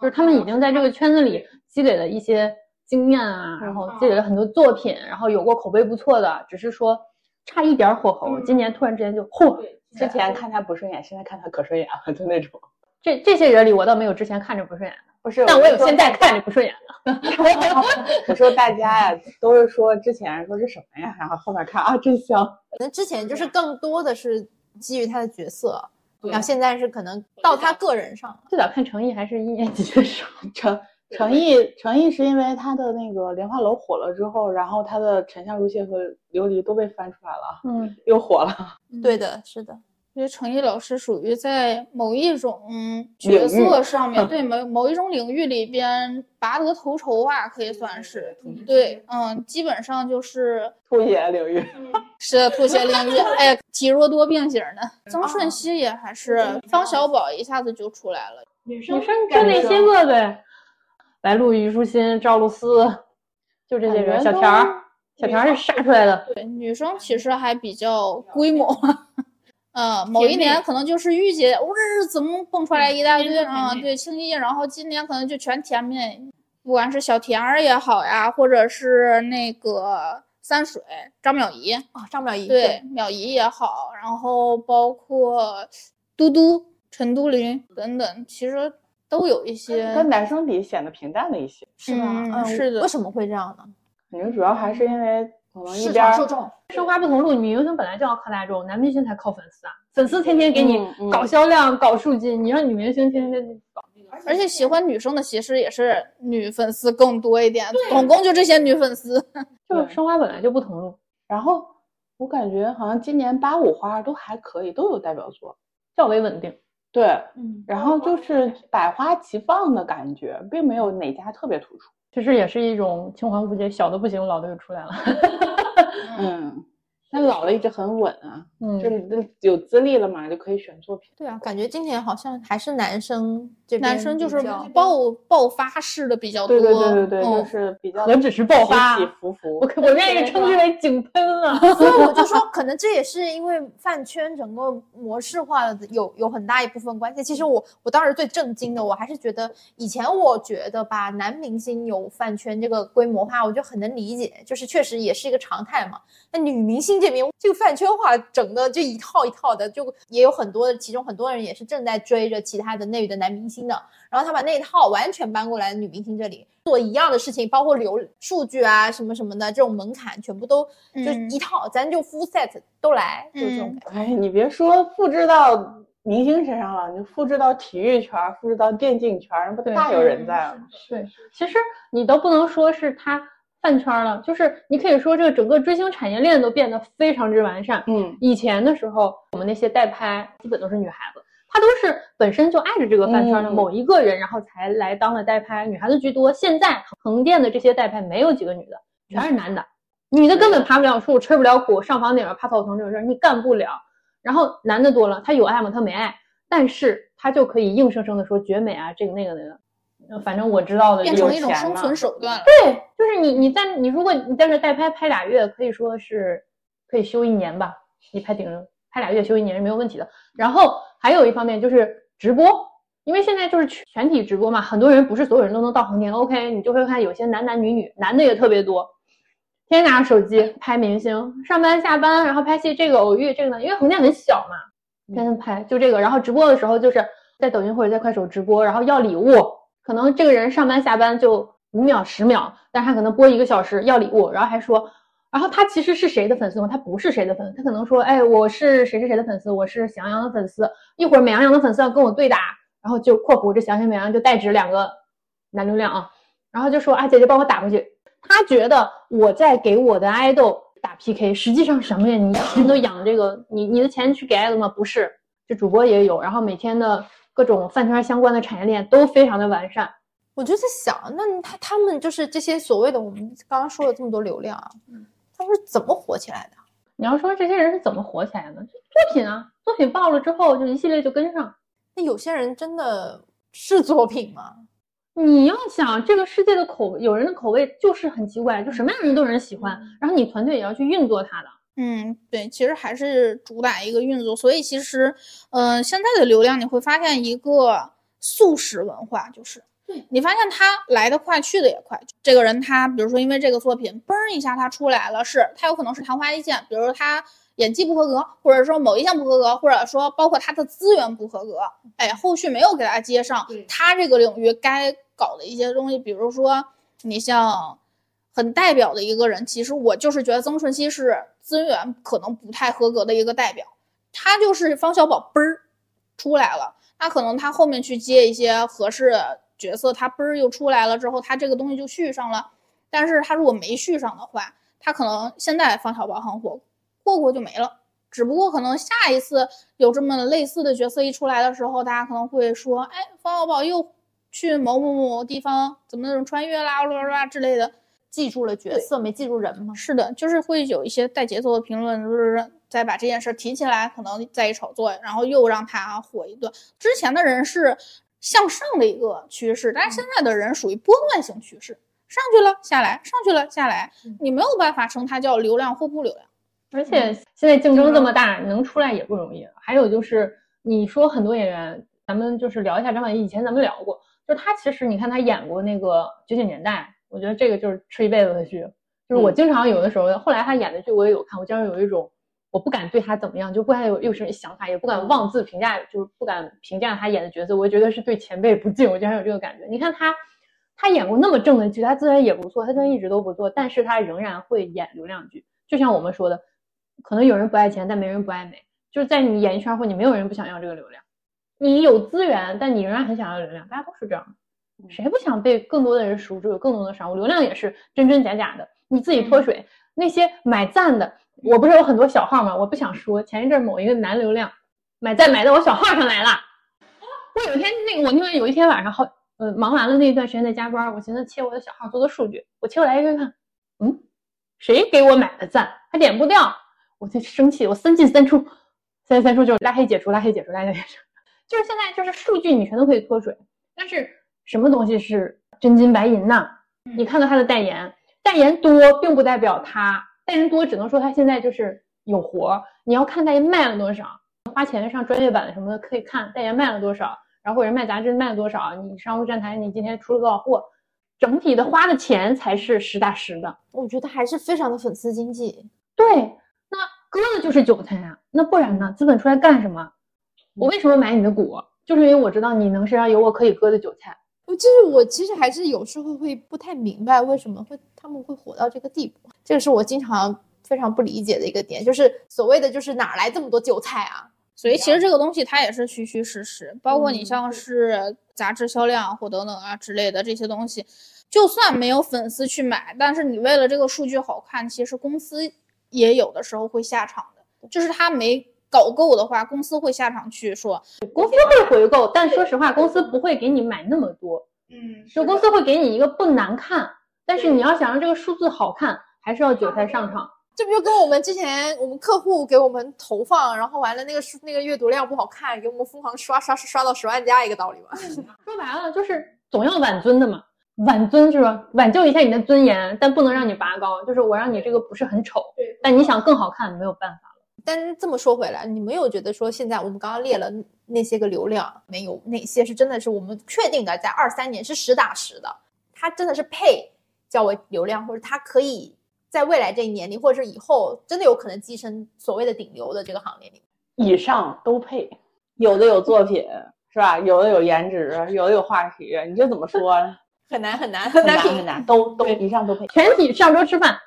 就是他们已经在这个圈子里积累了一些经验啊，然后积累了很多作品，然后有过口碑不错的，只是说差一点火候，今年突然之间就嚯！之前看他不顺眼，现在看他可顺眼了，就那种。(laughs) 这这些人里，我倒没有之前看着不顺眼的，不是，但我有现在看着不顺眼的。(laughs) 我说大家呀，都是说之前说是什么呀，然后后面看啊，真香。可能之前就是更多的是基于他的角色，然后现在是可能到他个人上了。最早看成毅还是一年级的时候，程程毅程毅是因为他的那个莲花楼火了之后，然后他的沉香如屑和琉璃都被翻出来了，嗯，(laughs) 又火了。对的，是的。因为程毅老师属于在某一种角色上面，(laughs) 对某某一种领域里边拔得头筹啊，可以算是对，嗯，基本上就是吐血领域，是吐血领域，(laughs) 哎，体弱多病型的。曾舜晞也还是，方小宝一下子就出来了，女生就那些个呗，白鹿、虞书欣、赵露思，就这些人。小田儿，小田儿是杀出来的。对，女生其实还比较规模。(laughs) 嗯，某一年可能就是御姐，呜怎么蹦出来一大堆啊？对，青衣，然后今年可能就全甜面，不管是小甜儿也好呀，或者是那个三水张淼怡啊，张淼仪对，淼怡也好，然后包括嘟嘟、陈都灵等等，其实都有一些跟男生比显得平淡了一些，是吗？嗯，是的。为什么会这样呢？肯定主要还是因为。市场受众，生花不同路，女明星本来就要靠大众，男明星才靠粉丝啊！粉丝天天给你搞销量、搞数据，你让女明星天天搞那个。而且喜欢女生的其实也是女粉丝更多一点，总共就这些女粉丝。(laughs) 就是生花本来就不同路，然后我感觉好像今年八五花都还可以，都有代表作，较为稳定。对，嗯，然后就是百花齐放的感觉，并没有哪家特别突出。其实也是一种青黄不接，小的不行，老的又出来了。(laughs) 嗯。那老了一直很稳啊，嗯，就是有资历了嘛，就可以选作品。对啊，感觉今年好像还是男生这男生就是爆爆发式的比较多，对对对对对，就是比较何止是爆发，起起伏伏。我我愿意称之为井喷了。(laughs) 所以我就说，可能这也是因为饭圈整个模式化的有有很大一部分关系。其实我我当时最震惊的，我还是觉得以前我觉得吧，男明星有饭圈这个规模化，我就很能理解，就是确实也是一个常态嘛。那女明星这个饭圈化整个这一套一套的，就也有很多的，其中很多人也是正在追着其他的内娱的男明星的，然后他把那一套完全搬过来女明星这里做一样的事情，包括流数据啊什么什么的，这种门槛全部都就一套，咱就 full set 都来，就这种感觉。哎，你别说复制到明星身上了，你复制到体育圈，复制到电竞圈，那不大有人在了。对，其实你都不能说是他。饭圈了，就是你可以说这个整个追星产业链都变得非常之完善。嗯，以前的时候，我们那些代拍基本都是女孩子，她都是本身就爱着这个饭圈的某一个人，然后才来当了代拍，女孩子居多。现在横店的这些代拍没有几个女的，全是男的，女的根本爬不了树，吃不了苦，上房顶爬草丛这种事儿你干不了。然后男的多了，他有爱吗？他没爱，但是他就可以硬生生的说绝美啊，这个那个那个。反正我知道的，变成一种生存手段了。对，就是你，你在你，如果你在这代拍拍俩月，可以说是可以休一年吧。你拍顶拍俩月休一年是没有问题的。然后还有一方面就是直播，因为现在就是全体直播嘛，很多人不是所有人都能到横店。OK，你就会看有些男男女女，男的也特别多，天天拿着手机拍明星，上班下班，然后拍戏，这个偶遇这个呢，因为横店很小嘛，天天拍就这个。然后直播的时候就是在抖音或者在快手直播，然后要礼物。可能这个人上班下班就五秒十秒，但他可能播一个小时要礼物，然后还说，然后他其实是谁的粉丝吗？他不是谁的粉丝，他可能说，哎，我是谁谁谁的粉丝，我是喜羊羊的粉丝，一会儿美羊羊的粉丝要跟我对打，然后就括弧这详细文章就代指两个男流量啊，然后就说啊姐姐帮我打过去，他觉得我在给我的爱豆打 PK，实际上什么呀？你钱都养这个，你你的钱去给爱豆吗？不是，这主播也有，然后每天的各种饭圈相关的产业链都非常的完善。我就在想，那他他们就是这些所谓的我们刚刚说了这么多流量啊，他们是怎么火起来的？你要说这些人是怎么火起来的？作品啊，作品爆了之后，就一系列就跟上。那有些人真的是作品吗？你要想这个世界的口，有人的口味就是很奇怪，就什么样的人都有人喜欢，然后你团队也要去运作它的。嗯，对，其实还是主打一个运作，所以其实，嗯、现在的流量你会发现一个速食文化，就是，对你发现他来得快，去的也快。这个人他，比如说因为这个作品，嘣儿一下他出来了，是他有可能是昙花一现，比如说他演技不合格，或者说某一项不合格，或者说包括他的资源不合格，哎，后续没有给他接上他这个领域该搞的一些东西，比如说你像很代表的一个人，其实我就是觉得曾舜晞是资源可能不太合格的一个代表，他就是方小宝嘣儿出来了，那可能他后面去接一些合适角色，他嘣儿又出来了之后，他这个东西就续上了。但是他如果没续上的话，他可能现在方小宝很火，过过就没了。只不过可能下一次有这么类似的角色一出来的时候，大家可能会说，哎，方小宝又去某某某地方，怎么那种穿越啦啦啦啦之类的。记住了角色，没记住人吗？是的，就是会有一些带节奏的评论，就是再把这件事提起来，可能再一炒作，然后又让他火一顿。之前的人是向上的一个趋势，但是现在的人属于波段性趋势，上去了下来，上去了下来，你没有办法称它叫流量或不流量。而且现在竞争这么大，能出来也不容易。还有就是，你说很多演员，咱们就是聊一下张晚意。以前咱们聊过，就是他其实你看他演过那个《九九年代》，我觉得这个就是吃一辈子的剧。就是我经常有的时候，后来他演的剧我也有看，我经常有一种我不敢对他怎么样，就不敢有有什么想法，也不敢妄自评价，就是不敢评价他演的角色，我觉得是对前辈不敬，我经常有这个感觉。你看他。他演过那么正的剧，他资源也不错，他虽然一直都不错，但是他仍然会演流量剧。就像我们说的，可能有人不爱钱，但没人不爱美。就是在你演艺圈或你没有人不想要这个流量，你有资源，但你仍然很想要流量，大家都是这样的。谁不想被更多的人熟知，有更多的商务？流量也是真真假假的，你自己脱水。那些买赞的，我不是有很多小号吗？我不想说，前一阵某一个男流量买赞买到我小号上来了。我有一天那个，我因为有一天晚上好，呃，忙完了那一段时间在加班，我寻思切我的小号做做数据，我切过来一看，嗯，谁给我买的赞，还点不掉，我就生气，我三进三出，三进三出就拉黑解除，拉黑解除，拉黑解除，(laughs) 就是现在就是数据你全都可以脱水，但是什么东西是真金白银呐？你看到他的代言，代言多并不代表他代言多，只能说他现在就是有活儿。你要看代言卖了多少，花钱上专业版的什么的可以看代言卖了多少，然后或者卖杂志卖了多少，你商务站台你今天出了多少货，整体的花的钱才是实打实的。我觉得还是非常的粉丝经济。对，那割的就是韭菜呀、那不然呢？资本出来干什么？我为什么买你的股？就是因为我知道你能身上有我可以割的韭菜。就是我其实还是有时候会不太明白为什么会他们会火到这个地步，这个是我经常非常不理解的一个点，就是所谓的就是哪来这么多韭菜啊？所以其实这个东西它也是虚虚实实，包括你嗯像是杂志销量或等等啊之类的这些东西，就算没有粉丝去买，但是你为了这个数据好看，其实公司也有的时候会下场的，就是他没搞够的话，公司会下场去说，公司会回购，但说实话，公司不会给你买那么多。嗯，就公司会给你一个不难看，但是你要想让这个数字好看，还是要韭菜上场。这不就跟我们之前我们客户给我们投放，然后完了那个数那个阅读量不好看，给我们疯狂刷刷刷到十万加一个道理吗？说白了就是总要挽尊的嘛，挽尊是吧？挽救一下你的尊严，但不能让你拔高。就是我让你这个不是很丑，但你想更好看，没有办法。但是这么说回来，你没有觉得说现在我们刚刚列了那些个流量，没有哪些是真的是我们确定的，在二三年是实打实的，它真的是配叫为流量，或者它可以在未来这一年里，或者是以后真的有可能跻身所谓的顶流的这个行列里。以上都配，有的有作品是吧？有的有颜值，有的有话题，你这怎么说呢？(laughs) 很难很难很很难很难，都都对以上都配。全体上桌吃饭，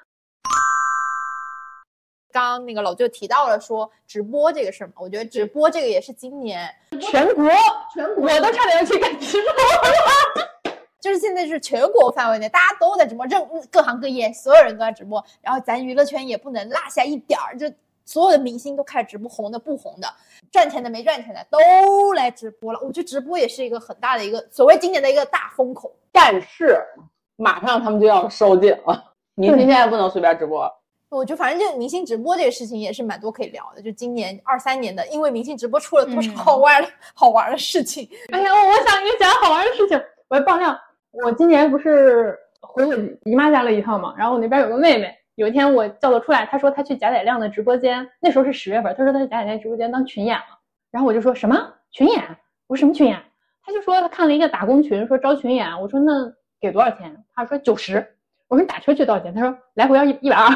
刚刚那个老舅提到了说直播这个事儿嘛，我觉得直播这个也是今年，全国全国我都差点要去干直播了。(laughs) 就是现在是全国范围内大家都在直播，任各行各业所有人都在直播，然后咱娱乐圈也不能落下一点儿，就所有的明星都开始直播，红的不红的，赚钱的没赚钱的都来直播了。我觉得直播也是一个很大的一个所谓今年的一个大风口。但是马上他们就要收紧了，明星现在不能随便直播。我觉得反正这个明星直播这个事情也是蛮多可以聊的。就今年二三年的，因为明星直播出了多少好玩的、好玩的事情。哎呀，我想给你讲好玩的事情，我要爆料。我今年不是回我姨妈家了一趟嘛，然后我那边有个妹妹，有一天我叫她出来，她说她去贾乃亮的直播间，那时候是十月份，她说她去贾乃亮直播间当群演了，然后我就说什么群演？我说什么群演？她就说她看了一个打工群，说招群演，我说那给多少钱？她说九十，我说你打车去多少钱？她说来回要一一百二，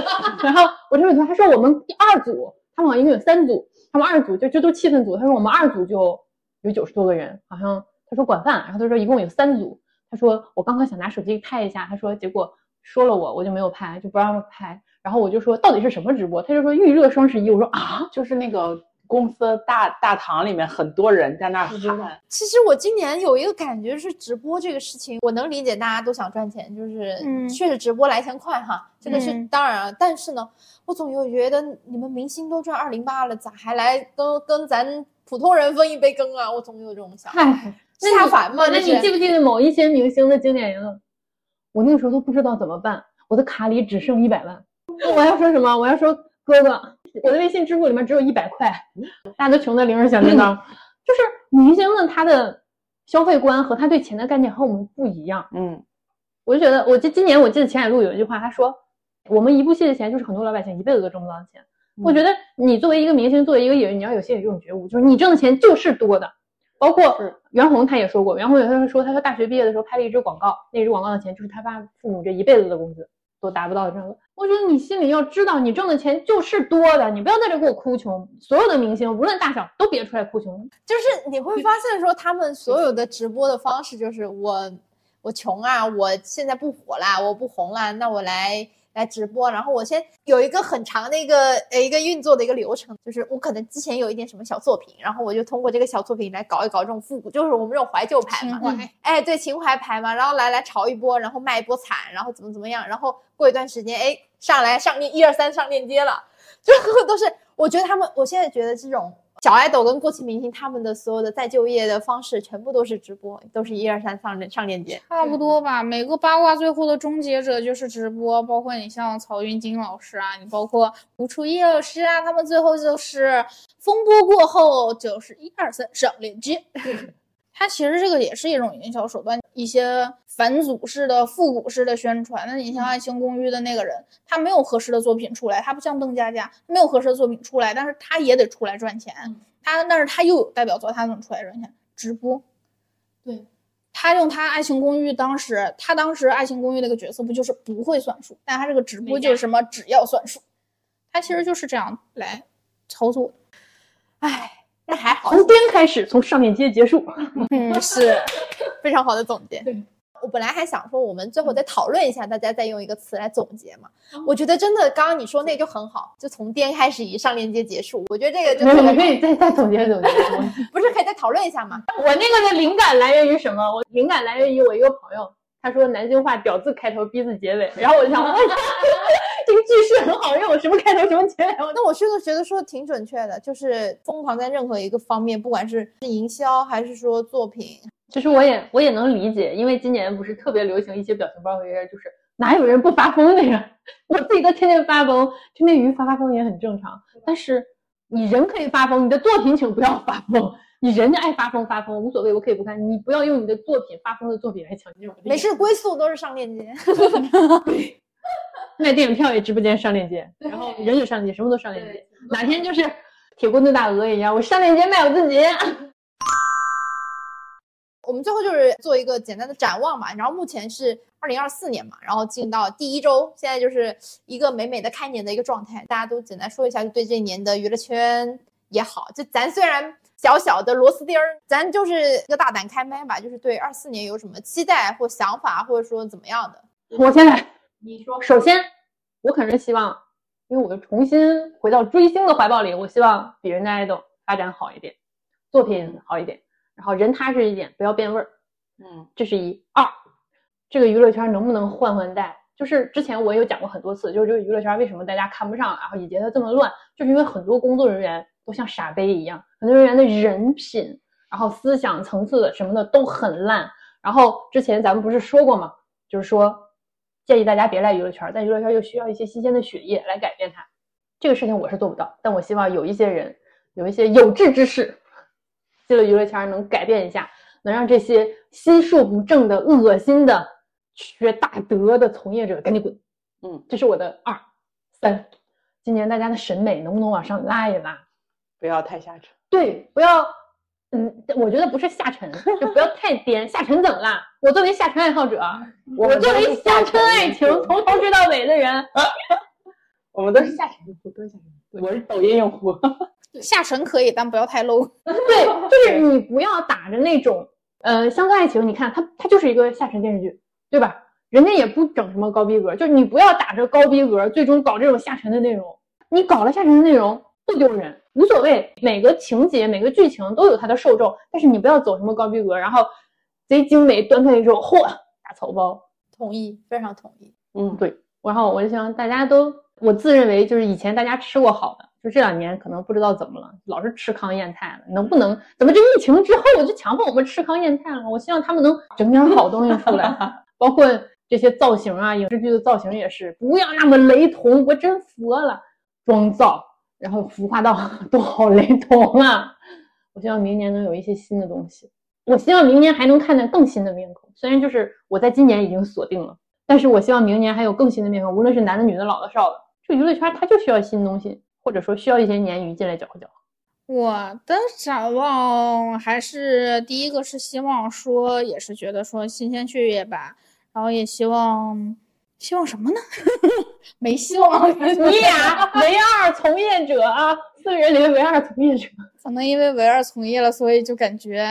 (laughs) 然后我就问她，她说我们第二组，他们好像一共有三组，他们二组就就都气氛组，他说我们二组就有九十多个人，好像他说管饭，然后他说一共有三组。他说我刚刚想拿手机拍一下，他说结果说了我，我就没有拍，就不让拍。然后我就说到底是什么直播？他就说预热双十一。我说啊，就是那个公司大大堂里面很多人在那喊。其实我今年有一个感觉是直播这个事情，我能理解大家都想赚钱，就是确实直播来钱快哈，这个是当然了。但是呢，我总有觉得你们明星都赚二零八了，咋还来跟跟咱普通人分一杯羹啊？我总有这种想法。下凡嘛？那你记不记得某一些明星的经典言论？我那个时候都不知道怎么办，我的卡里只剩一百万。我要说什么？我要说哥哥，我的微信支付里面只有一百块，大家都穷的零儿响叮当。(laughs) 就是明星们他的消费观和他对钱的概念和我们不一样。嗯，我就觉得，我记今年我记得钱海璐有一句话，他说我们一部戏的钱就是很多老百姓一辈子都挣不到的钱。我觉得你作为一个明星，作为一个演员，你要有心里这种觉悟，就是你挣的钱就是多的。包括袁弘他也说过，袁弘有他说，他说大学毕业的时候拍了一支广告，那支广告的钱就是他爸父母这一辈子的工资都达不到的这个。我觉得你心里要知道，你挣的钱就是多的，你不要在这给我哭穷。所有的明星无论大小都别出来哭穷。就是你会发现说，他们所有的直播的方式就是我我穷啊，我现在不火啦，我不红啦，那我来。来直播，然后我先有一个很长的一个呃一个运作的一个流程，就是我可能之前有一点什么小作品，然后我就通过这个小作品来搞一搞这种复古，就是我们这种怀旧牌嘛，哎对情怀牌嘛，然后来来炒一波，然后卖一波惨，然后怎么怎么样，然后过一段时间哎上来上链一二三上链接了，(laughs) 最后都是我觉得他们我现在觉得这种。小爱豆跟过气明星他们的所有的再就业的方式全部都是直播，都是一二三上上链接，差不多吧。每个八卦最后的终结者就是直播，包括你像曹云金老师啊，你包括吴楚叶老师啊，他们最后就是风波过后就是一二三上链接。(laughs) 它其实这个也是一种营销手段，一些反祖式的、复古式的宣传。那你像《爱情公寓》的那个人，他没有合适的作品出来，他不像邓家佳，没有合适的作品出来，但是他也得出来赚钱。他，但是他又有代表作，他怎么出来赚钱？直播，对，他用他《爱情公寓》当时，他当时《爱情公寓》那个角色不就是不会算数，但他这个直播就是什么只要算数，他其实就是这样来操作的。唉。那还好，从边开始，从上链接结束，嗯，是非常好的总结。对我本来还想说，我们最后再讨论一下，大家再用一个词来总结嘛。我觉得真的，刚刚你说那就很好，就从颠开始，以上链接结束。我觉得这个就你可以再再总结总结，不是可以再讨论一下吗？(laughs) 我那个的灵感来源于什么？我灵感来源于我一个朋友，他说南京话“屌”字开头，“逼”字结尾，然后我就想问。这 (laughs) 个句式很好用，什么开头什么结尾。那我是个觉得说的挺准确的，就是疯狂在任何一个方面，不管是营销还是说作品，其实我也我也能理解，因为今年不是特别流行一些表情包，就是哪有人不发疯的呀？我自己都天天发疯，天天鱼发发疯也很正常。(laughs) 但是你人可以发疯，你的作品请不要发疯。你人家爱发疯发疯无所谓，我可以不看，你不要用你的作品发疯的作品来抢镜。没事，归宿都是上链接。(laughs) 卖电影票也直播间上链接，然后人也上链接，什么都上链接。哪天就是铁棍炖大鹅一样，我上链接卖我自己。我们最后就是做一个简单的展望嘛，然后目前是二零二四年嘛，然后进到第一周，现在就是一个美美的开年的一个状态。大家都简单说一下，就对这一年的娱乐圈也好，就咱虽然小小的螺丝钉儿，咱就是一个大胆开麦吧，就是对二四年有什么期待或想法，或者说怎么样的？我先来。你说，首先，我肯定希望因为我又重新回到追星的怀抱里，我希望比人家爱豆发展好一点，作品好一点，然后人踏实一点，不要变味儿。嗯这是一二，这个娱乐圈能不能换换代？就是之前我也有讲过很多次，就是这个娱乐圈为什么大家看不上，然后以及它这么乱，就是因为很多工作人员都像傻杯一样，很多人员的人品，然后思想层次什么的都很烂。然后之前咱们不是说过吗？就是说建议大家别来娱乐圈，但娱乐圈又需要一些新鲜的血液来改变它。这个事情我是做不到，但我希望有一些人，有一些有志之士，进了娱乐圈能改变一下，能让这些心术不正的、恶心的、缺大德的从业者赶紧滚。嗯，这是我的二三。今年大家的审美能不能往上拉一拉？不要太下沉。对，不要，嗯，我觉得不是下沉，就不要太颠。下沉怎么啦？我作为下沉爱好者，我作为下乡村爱情从头追到尾的人，(laughs) 我们都是下沉用户，都是下沉。我是抖音用户。(laughs) 下沉可以，但不要太 low。(laughs) 对，就是你不要打着那种，呃，乡村爱情，你看它它就是一个下沉电视剧，对吧？人家也不整什么高逼格，就是你不要打着高逼格，最终搞这种下沉的内容。你搞了下沉的内容不丢人，无所谓，每个情节每个剧情都有它的受众，但是你不要走什么高逼格，然后贼精美端出来之后，嚯，大草包。同意，非常同意。嗯，对，然后我就希望大家都，我自认为就是以前大家吃过好的，就这两年可能不知道怎么了，老是吃糠咽菜了，能不能？怎么这疫情之后就强迫我们吃糠咽菜了？我希望他们能整点好东西出来，(laughs) 包括这些造型啊，影视剧的造型也是，不要那么雷同，我真服了，妆造，然后孵化到 (laughs) 都好雷同啊！我希望明年能有一些新的东西，我希望明年还能看见更新的面孔，虽然就是我在今年已经锁定了。但是我希望明年还有更新的面孔，无论是男的、女的、老的、少的，这娱乐圈它就需要新东西，或者说需要一些鲶鱼进来搅和搅和。我的展望还是第一个是希望说，也是觉得说新鲜血液吧，然后也希望希望什么呢？(laughs) 没希望，(laughs) 你俩唯二从业者啊，四个人里面唯二从业者，可能因为唯二从业了，所以就感觉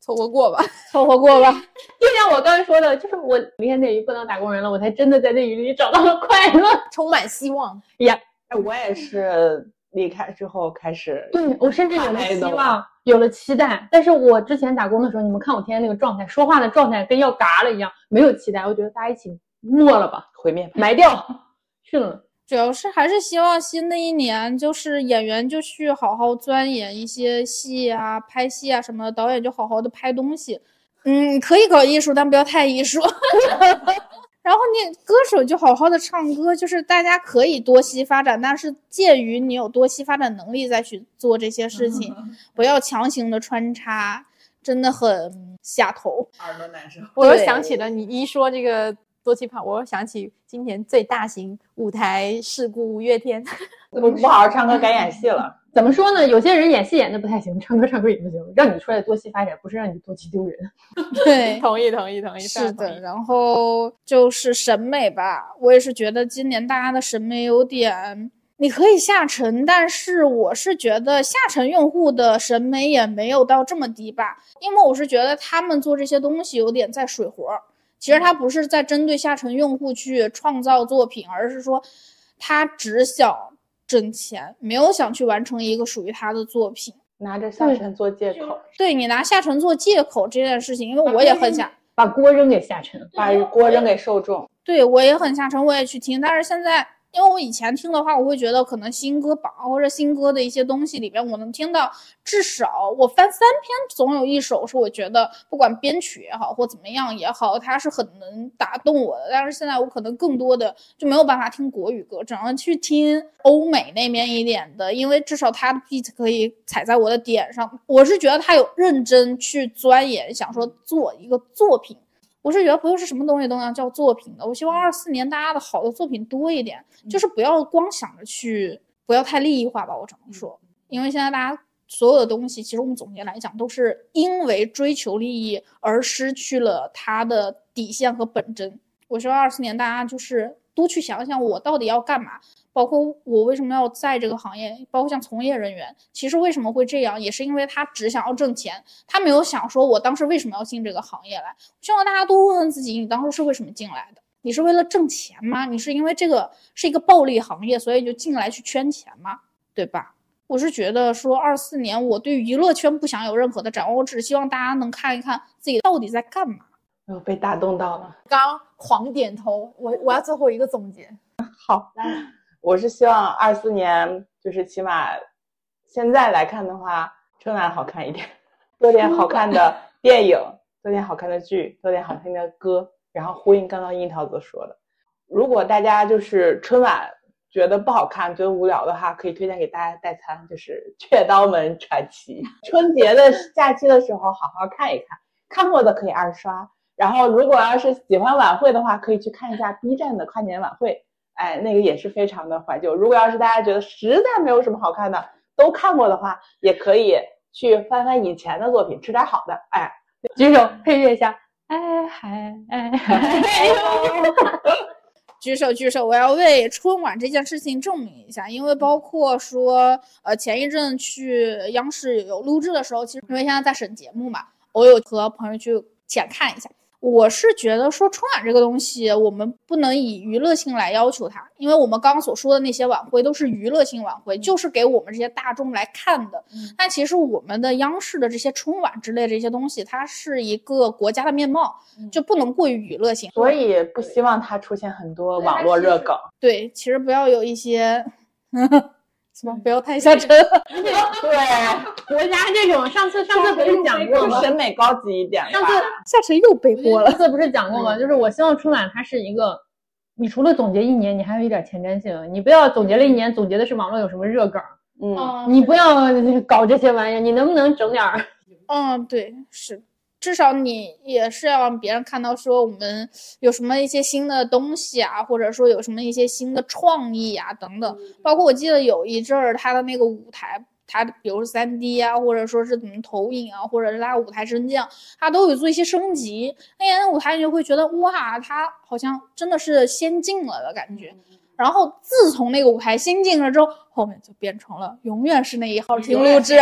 凑合过吧。凑合过吧。(laughs) 就像我刚才说的，就是我离开内娱不当打工人了，我才真的在内娱里找到了快乐。充满希望。哎，我也是离开之后开始，对我甚至有了希望，有了期待。但是我之前打工的时候，你们看我天天那个状态，说话的状态跟要嘎了一样，没有期待。我觉得大家一起没了吧，毁灭吧。埋掉，主要是还是希望新的一年，就是演员就去好好钻研一些戏啊、拍戏啊什么的，导演就好好的拍东西。嗯，可以搞艺术，但不要太艺术。(laughs) 然后你歌手就好好的唱歌，就是大家可以多栖发展，但是鉴于你有多栖发展能力再去做这些事情，(laughs) 不要强行的穿插，真的很下头。耳朵难受。我又想起了你一说这个多奇胖，我又想起今年最大型舞台事故五月天。(laughs) 不不好好唱歌，改演戏了。(laughs) 怎么说呢？有些人演戏演的不太行，唱歌唱歌也不行，让你出来多栖发展，不是让你多栖丢人。(laughs) 对，同意，同意，同意，是的。然后就是审美吧，我也是觉得今年大家的审美有点，你可以下沉，但是我是觉得下沉用户的审美也没有到这么低吧，因为我是觉得他们做这些东西有点在水活儿，其实他不是在针对下沉用户去创造作品，而是说他只想挣钱，没有想去完成一个属于他的作品。拿着下沉做借口，对你拿下沉做借口这件事情，因为我也很想。把锅扔给下沉。把锅扔给受众。对我也很下沉，我也去听，但是现在，因为我以前听的话，我会觉得可能新歌榜或者新歌的一些东西里边，我能听到至少我翻三篇，总有一首是我觉得不管编曲也好或怎么样也好，它是很能打动我的。但是现在我可能更多的就没有办法听国语歌，只能去听欧美那边一点的，因为至少它的 beat 可以踩在我的点上。我是觉得他有认真去钻研，想说做一个作品。我是觉得不用是什么东西都能叫作品的。我希望二四年大家的好的作品多一点，就是不要光想着去，不要太利益化吧，我只能说，因为现在大家所有的东西，其实我们总结来讲，都是因为追求利益而失去了它的底线和本真。我希望二四年大家就是多去想想，我到底要干嘛。包括我为什么要在这个行业，包括像从业人员，其实为什么会这样，也是因为他只想要挣钱，他没有想说我当时为什么要进这个行业来。希望大家多问问自己，你当初是为什么进来的？你是为了挣钱吗？你是因为这个是一个暴利行业，所以就进来去圈钱吗？对吧？我是觉得说二四年我对娱乐圈不想有任何的展望，我只希望大家能看一看自己到底在干嘛。我被打动到了。刚刚狂点头，我我要最后一个总结。好，我是希望二四年就是起码现在来看的话，春晚好看一点，多点好看的电影，多点好看的剧，多点好听的歌，然后呼应刚刚樱桃子说的，如果大家就是春晚觉得不好看，觉得无聊的话，可以推荐给大家代餐，就是《雀刀门传奇》。春节的假期的时候好好看一看，看过的可以二刷。然后如果要是喜欢晚会的话，可以去看一下 B 站的跨年晚会，哎，那个也是非常的怀旧。如果要是大家觉得实在没有什么好看的，都看过的话，也可以去翻翻以前的作品，吃点好的。哎，举手配乐一下，哎嗨哎嗨，举手举手！我要为春晚这件事情证明一下，因为包括说，呃，前一阵去央视有录制的时候，其实因为现在在审节目嘛，我有和朋友去浅看一下。我是觉得说春晚这个东西，我们不能以娱乐性来要求它，因为我们刚刚所说的那些晚会都是娱乐性晚会，就是给我们这些大众来看的。但其实我们的央视的这些春晚之类这些东西，它是一个国家的面貌，就不能过于娱乐性。所以不希望它出现很多网络热梗。对，其实不要有一些。什么？不要太下沉。对，国家这种上次上次不是讲过吗？审美高级一点。上次下沉又背锅了。上次不是讲过吗？就是我希望春晚它是一个，你除了总结一年，你还有一点前瞻性。你不要总结了一年，总结的是网络有什么热梗。嗯。你不要搞这些玩意儿，你能不能整点儿？嗯，对，是。至少你也是要让别人看到，说我们有什么一些新的东西啊，或者说有什么一些新的创意啊等等。包括我记得有一阵儿他的那个舞台，他比如三 D 啊，或者说是怎么投影啊，或者是它舞台升降，他都有做一些升级。哎呀，那舞台你就会觉得哇，他好像真的是先进了的感觉。然后自从那个舞台新进了之后，后面就变成了永远是那一号厅录制，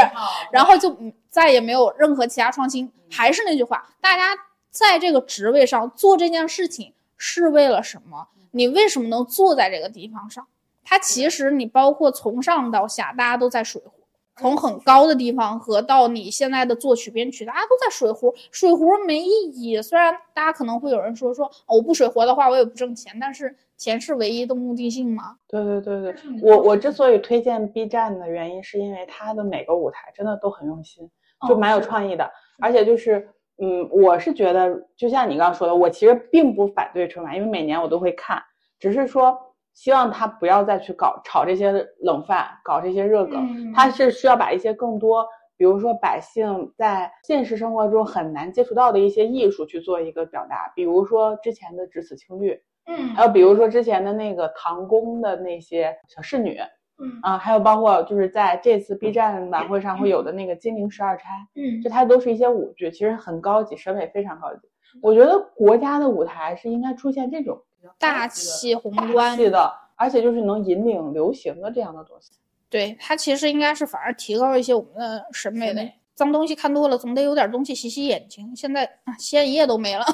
然后就再也没有任何其他创新。还是那句话，大家在这个职位上做这件事情是为了什么？你为什么能坐在这个地方上？它其实你包括从上到下，大家都在水壶。从很高的地方和到你现在的作曲编曲，大家都在水壶，水壶没意义。虽然大家可能会有人说说，我不水活的话，我也不挣钱，但是钱是唯一的目的性吗？对对对对，我我之所以推荐 B 站的原因，是因为它的每个舞台真的都很用心，就蛮有创意的。而且就是，嗯，我是觉得，就像你刚刚说的，我其实并不反对春晚，因为每年我都会看，只是说。希望他不要再去搞炒这些冷饭，搞这些热梗。他是需要把一些更多，比如说百姓在现实生活中很难接触到的一些艺术去做一个表达，比如说之前的只此青绿，嗯，还有比如说之前的那个唐宫的那些小侍女，嗯啊，还有包括就是在这次 B 站晚会上会有的那个金陵十二钗，嗯，就它都是一些舞剧，其实很高级，审美非常高级。我觉得国家的舞台是应该出现这种。大气宏观的，而且就是能引领流行的这样的东西。对它其实应该是反而提高一些我们的审美的。脏东西看多了，总得有点东西洗洗眼睛。现在洗眼液都没了。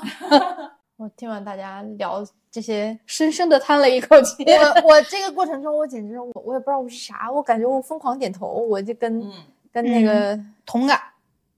(laughs) 我听完大家聊这些，深深的叹了一口气。(laughs) 我我这个过程中，我简直我我也不知道我是啥，我感觉我疯狂点头，我就跟跟那个同感。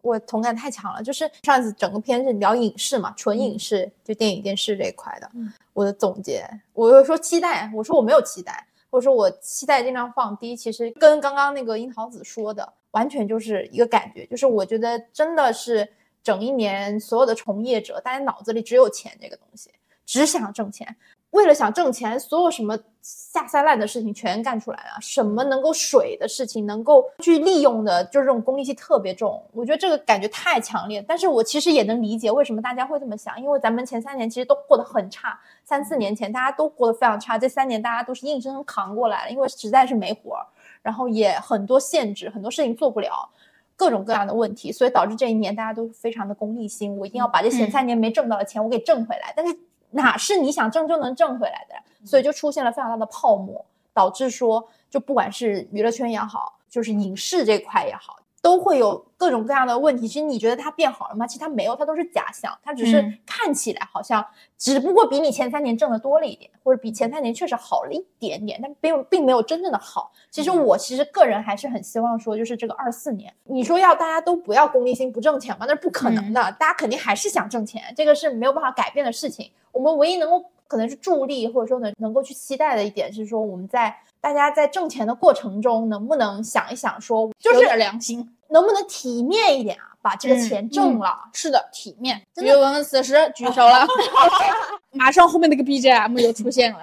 我同感太强了，就是上次整个片是聊影视嘛，纯影视，就电影电视这一块的。我的总结，我又说期待，我说我没有期待，或者说我期待尽量放低。其实跟刚刚那个樱桃子说的完全就是一个感觉，就是我觉得真的是整一年所有的从业者，大家脑子里只有钱这个东西，只想挣钱。为了想挣钱，所有什么下三滥的事情全干出来了。什么能够水的事情，能够去利用的，就是这种功利性特别重。我觉得这个感觉太强烈。但是我其实也能理解为什么大家会这么想，因为咱们前三年其实都过得很差，三四年前大家都过得非常差，这三年大家都是硬生生扛过来了，因为实在是没活儿，然后也很多限制，很多事情做不了，各种各样的问题，所以导致这一年大家都非常的功利心。我一定要把这前三年没挣到的钱我给挣回来，但是。哪是你想挣就能挣回来的？所以就出现了非常大的泡沫，导致说，就不管是娱乐圈也好，就是影视这块也好，都会有各种各样的问题。其实你觉得它变好了吗？其实它没有，它都是假象，它只是嗯看起来好像，只不过比你前三年挣的多了一点，或者比前三年确实好了一点点，但并并没有真正的好。其实我其实个人还是很希望说，就是这个二四年，你说要大家都不要功利心不挣钱吗？那是不可能的，大家肯定还是想挣钱，这个是没有办法改变的事情。我们唯一能够可能是助力，或者说能能够去期待的一点是说，我们在大家在挣钱的过程中，能不能想一想说，就是有点良心。能不能体面一点啊，把这个嗯钱挣了。是的，体面。真的于文文此时举手了，(laughs) (laughs) 马上后面那个 BGM 就出现了，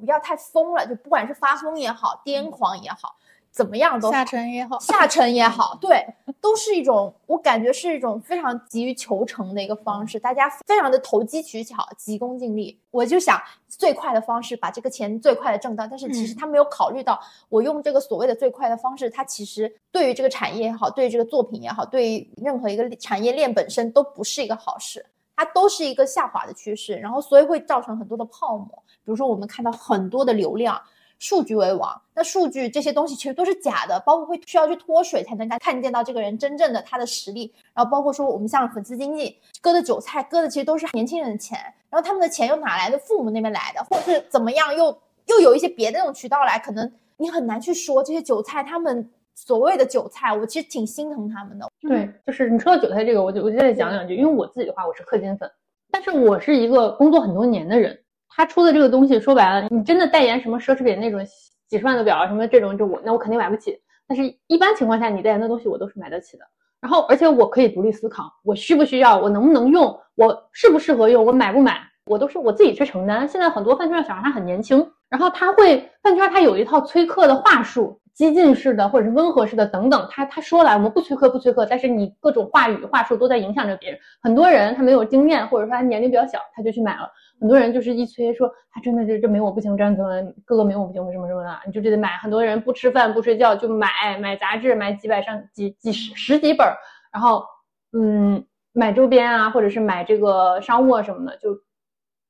不要太疯了，就不管是发疯也好，癫狂也好，怎么样都下沉也好，下沉也好，(laughs) 对，都是一种我感觉是一种非常急于求成的一个方式，大家非常的投机取巧、急功近利。我就想最快的方式把这个钱最快的挣到，但是其实嗯他没有考虑到，我用这个所谓的最快的方式，它其实对于这个产业也好，对于这个作品也好，对于任何一个产业链本身都不是一个好事。它都是一个下滑的趋势，然后所以会造成很多的泡沫。比如说，我们看到很多的流量，数据为王，那数据这些东西其实都是假的，包括会需要去脱水才能看见到这个人真正的他的实力。然后包括说我们像粉丝经济割的韭菜，割的其实都是年轻人的钱，然后他们的钱又哪来的？父母那边来的，或者是怎么样，又又有一些别的那种渠道来，可能你很难去说这些韭菜他们所谓的韭菜，我其实挺心疼他们的。对，就是你说到韭菜这个，我就我就再讲两句，因为我自己的话，我是氪金粉，但是我是一个工作很多年的人，他出的这个东西，说白了，你真的代言什么奢侈品那种几十万的表啊，什么这种，就我那我肯定买不起。但是一般情况下，你代言的东西我都是买得起的。然后，而且我可以独立思考，我需不需要，我能不能用，我适不适合用，我买不买，我都是我自己去承担。现在很多饭圈的小孩他很年轻，然后他会饭圈他有一套催客的话术，激进式的或者是温和式的等等，他他说来我们不催客不催客，但是你各种话语话术都在影响着别人。很多人他没有经验，或者说他年龄比较小，他就去买了。很多人就是一催说他真的就这没我不行，这样怎么哥哥没我不行，什么什么的，你就这得买。很多人不吃饭不睡觉就买买杂志，买几百上几几十十几本，然后嗯买周边啊，或者是买这个商务啊什么的，就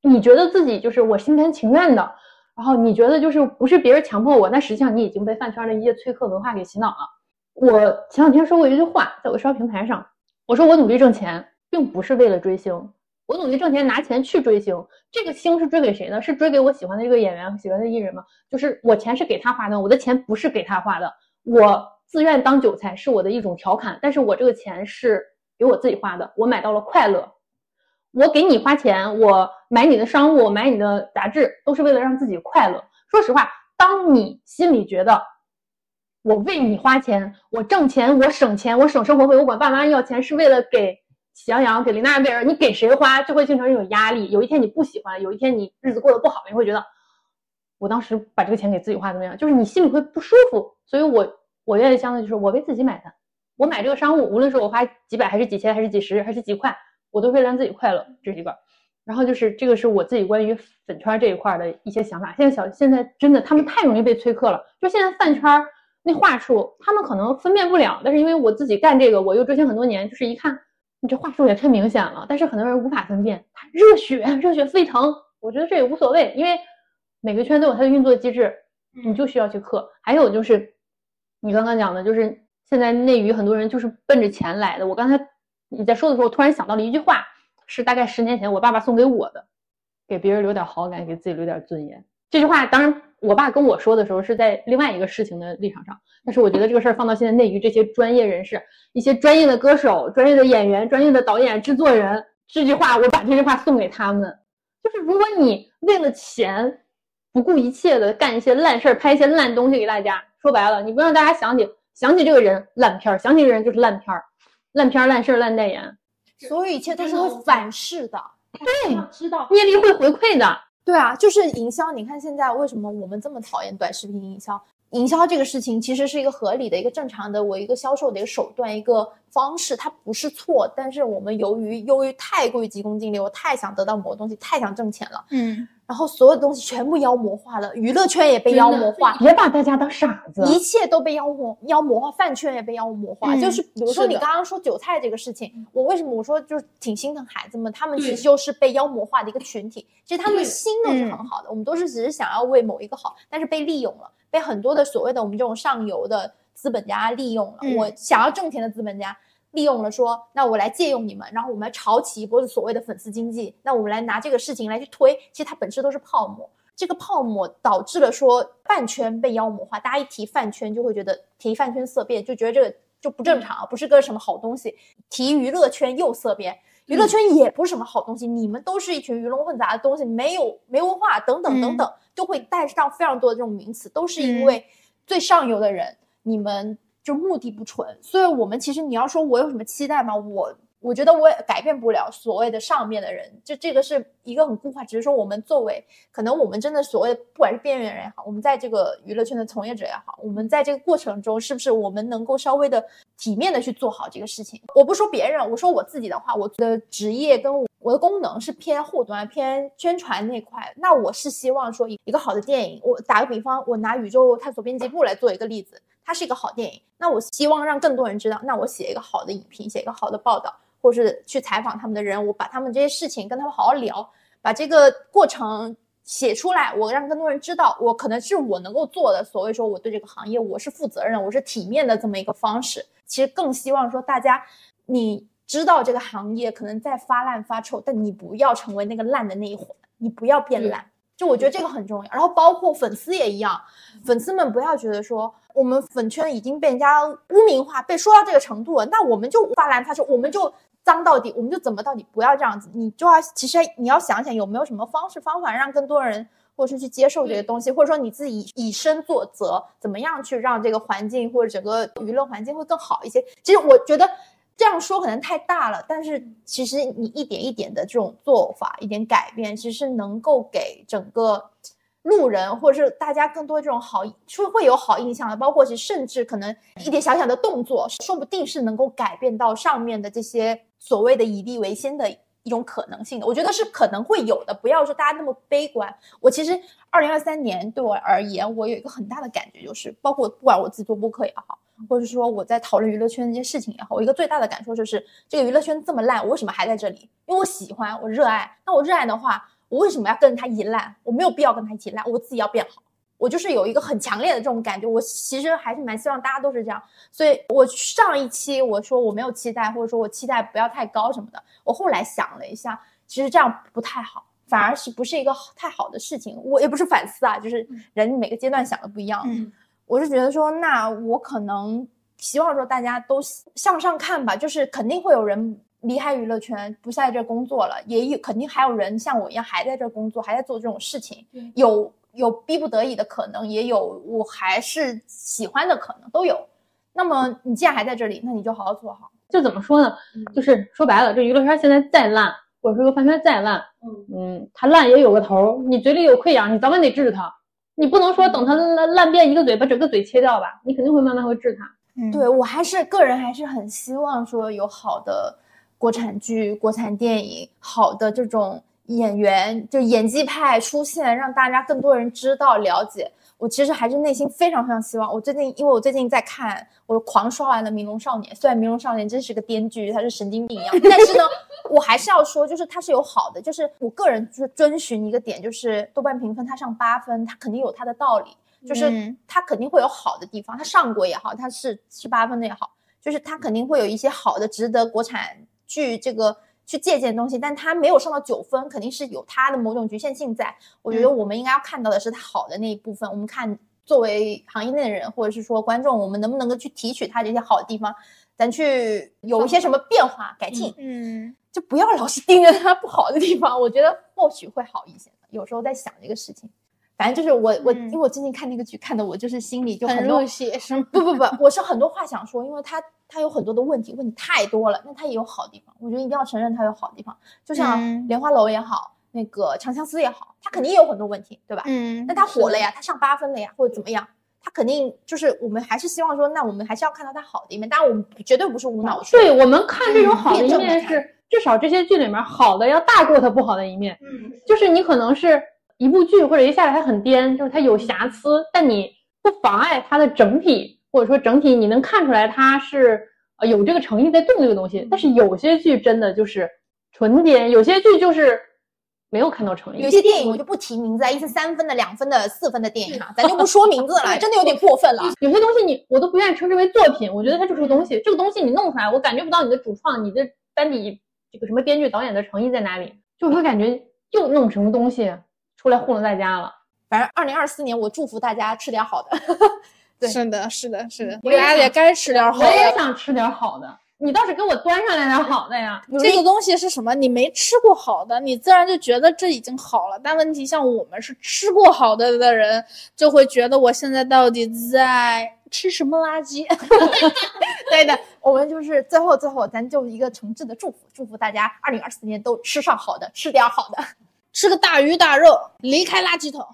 你觉得自己就是我心甘情愿的。然后你觉得就是不是别人强迫我，那实际上你已经被饭圈的一些催客文化给洗脑了。我前两天说过一句话，在我社交平台上，我说我努力挣钱，并不是为了追星，我努力挣钱拿钱去追星。这个星是追给谁呢？是追给我喜欢的这个演员、喜欢的艺人吗？就是我钱是给他花的，我的钱不是给他花的，我自愿当韭菜是我的一种调侃，但是我这个钱是给我自己花的，我买到了快乐。我给你花钱，我买你的商务，买你的杂志，都是为了让自己快乐。说实话，当你心里觉得我为你花钱，我挣钱，我省钱，我省生活费，我管爸妈要钱是为了给喜羊羊、给琳娜贝尔，你给谁花就会形成一种压力。有一天你不喜欢，有一天你日子过得不好，你会觉得我当时把这个钱给自己花怎么样？就是你心里会不舒服。所以我我愿意相信就是我为自己买单，我买这个商务，无论是我花几百还是几千还是几十还是几块。我都会让自己快乐，这是一个。然后就是这个是我自己关于粉圈这一块的一些想法。现在小现在真的他们太容易被催客了，就现在饭圈那话术，他们可能分辨不了，但是因为我自己干这个，我又追星很多年，就是一看你这话术也太明显了，但是很多人无法分辨，他热血 (laughs) 热血沸腾，我觉得这也无所谓，因为每个圈都有它的运作机制，你就需要去克。还有就是你刚刚讲的，就是现在内娱很多人就是奔着钱来的，我刚才。你在说的时候，我突然想到了一句话，是大概十年前我爸爸送给我的，给别人留点好感，给自己留点尊严。这句话当然，我爸跟我说的时候是在另外一个事情的立场上，但是我觉得这个事儿放到现在内娱这些专业人士、一些专业的歌手、专业的演员、专业的导演、制作人，这句话我把这句话送给他们，就是如果你为了钱不顾一切的干一些烂事儿，拍一些烂东西给大家，说白了，你不让大家想起想起这个人烂片儿，想起这个人就是烂片儿。烂片儿烂事儿烂代言，所有一切都是会反噬的。对，知道业力会回馈的。对啊，就是营销。你看现在为什么我们这么讨厌短视频营销？营销这个事情其实是一个合理的、一个正常的，我一个销售的一个手段、一个方式，它不是错。但是我们由于由于太过于急功近利，我太想得到某个东西，太想挣钱了，嗯，然后所有的东西全部妖魔化了，娱乐圈也被妖魔化，别把大家当傻子，一切都被妖魔妖魔化，饭圈也被妖魔化。嗯就是比如说你刚刚说韭菜这个事情，我为什么我说就是挺心疼孩子们，他们其实就是被妖魔化的一个群体。其实他们的心都是很好的，我们都是只是想要为某一个好，但是被利用了，被很多的所谓的我们这种上游的资本家利用了，嗯我想要挣钱的资本家利用了说，那我来借用你们，然后我们来炒起一波所谓的粉丝经济，那我们来拿这个事情来去推，其实它本质都是泡沫。这个泡沫导致了说饭圈被妖魔化，大家一提饭圈就会觉得提饭圈色变，就觉得这个就不正常，不是个什么好东西。提娱乐圈又色变，娱乐圈也不是什么好东西，你们都是一群鱼龙混杂的东西，没有没文化等等等等，就会带上非常多的这种名词，都是因为最上游的人，你们就目的不纯。所以我们其实你要说我有什么期待吗？我我觉得我也改变不了所谓的上面的人，就这个是一个很固化，只是说我们作为可能我们真的所谓不管是边缘人也好，我们在这个娱乐圈的从业者也好，我们在这个过程中是不是我们能够稍微的体面的去做好这个事情？我不说别人，我说我自己的话，我的职业跟我我的功能是偏后端、偏宣传那块，那我是希望说一个好的电影，我打个比方，我拿宇宙探索编辑部来做一个例子，它是一个好电影，那我希望让更多人知道，那我写一个好的影评，写一个好的报道。或是去采访他们的人，我把他们这些事情跟他们好好聊，把这个过程写出来，我让更多人知道，我可能是我能够做的。所谓说我对这个行业我是负责任，我是体面的这么一个方式。其实更希望说大家，你知道这个行业可能在发烂发臭，但你不要成为那个烂的那一环，你不要变烂。就我觉得这个很重要，然后包括粉丝也一样，粉丝们不要觉得说我们粉圈已经被人家污名化，被说到这个程度了，那我们就发烂发臭，我们就脏到底，我们就怎么到底，不要这样子，你就要其实你要想想有没有什么方式方法让更多人或者是去接受这个东西，或者说你自己以以身作则，怎么样去让这个环境或者整个舆论环境会更好一些。其实我觉得。这样说可能太大了，但是其实你一点一点的这种做法，一点改变，其实能够给整个路人或者是大家更多这种好，是会有好印象的。包括是甚至可能一点小小的动作，说不定是能够改变到上面的这些所谓的以利为先的一种可能性的。我觉得是可能会有的，不要说大家那么悲观。我其实二零二三年对我而言，我有一个很大的感觉，就是包括不管我自己做播客也好。或者说我在讨论娱乐圈这些事情也好，我一个最大的感受就是，这个娱乐圈这么烂，我为什么还在这里？因为我喜欢，我热爱。那我热爱的话，我为什么要跟着他一烂？我没有必要跟他一起烂，我自己要变好。我就是有一个很强烈的这种感觉，我其实还是蛮希望大家都是这样。所以我上一期我说我没有期待，或者说我期待不要太高什么的。我后来想了一下，其实这样不太好，反而是不是一个太好的事情。我也不是反思啊，就是人每个阶段想的不一样。嗯我是觉得说，那我可能希望说大家都向上看吧，就是肯定会有人离开娱乐圈不在这工作了，也有肯定还有人像我一样还在这工作，还在做这种事情，有有逼不得已的可能，也有我还是喜欢的可能，都有。那么你既然还在这里，那你就好好做好。就怎么说呢？就是说白了，这娱乐圈现在再烂，或者说个饭圈再烂，嗯，它烂也有个头，你嘴里有溃疡，你早晚得治它。你不能说等它烂烂遍一个嘴，把整个嘴切掉吧？你肯定会慢慢会治它。嗯，对我还是个人还是很希望说有好的国产剧、国产电影，好的这种演员就演技派出现，让大家更多人知道了解。我其实还是内心非常非常希望。我最近因为我最近在看，我狂刷完了《明龙少年》，虽然《明龙少年》真是个编剧，他是神经病一样，但是呢，(laughs) 我还是要说，就是它是有好的，就是我个人就是遵循一个点，就是豆瓣评分它上八分，它肯定有它的道理。就是嗯它肯定会有好的地方，它上过也好，它是是八分的也好，就是它肯定会有一些好的、值得国产剧这个去借鉴东西，但他没有上到九分，肯定是有他的某种局限性在。我觉得我们应该要看到的是他好的那一部分，我们看作为行业内的人或者是说观众，我们能不能够去提取他这些好的地方，咱去有一些什么变化改进，嗯 (laughs) 就不要老是盯着他不好的地方，我觉得或许会好一些。有时候在想这个事情。反正就是我我，嗯因为我最近看那个剧，看的我就是心里就多很入戏是吗？不不不，我是很多话想说，因为他他有很多的问题，问题太多了，那他也有好地方，我觉得一定要承认他有好地方，就像嗯莲花楼也好，那个长相思也好，他肯定也有很多问题，对吧？嗯，但他火了呀。呀，他上八分了呀，或者怎么样，他肯定就是我们还是希望说，那我们还是要看到他好的一面，当然我们绝对不是无脑说，对我们看这种好的一面是，至少这些剧里面好的要大过它不好的一面。嗯就是你可能是一部剧或者一下来它很颠，就是它有瑕疵，但你不妨碍它的整体，或者说整体你能看出来他是呃有这个诚意在动这个东西。但是有些剧真的就是纯颠，有些剧就是没有看到诚意。有些电影我就不提名字啊，一些三分的、两分的、四分的电影啊，咱就不说名字了，真的有点过分了。有些东西你我都不愿意称之为作品，我觉得它就是个东西。这个东西你弄出来，我感觉不到你的主创、你的班底这个什么编剧、导演的诚意在哪里，就会感觉又弄什么东西出来糊弄大家了。反正二零二四年，我祝福大家吃点好的。对是的，是的，是的，大家也该吃点好的我也。想吃点好的，你倒是给我端上来点好的呀。这个东西是什么？你没吃过好的，你自然就觉得这已经好了。但问题像我们是吃过好的的人，就会觉得我现在到底在吃什么垃圾？(laughs) 对的，我们就是最后最后，咱就一个诚挚的祝福，祝福大家二零二四年都吃上好的，吃点好的。吃个大鱼大肉，离开垃圾桶。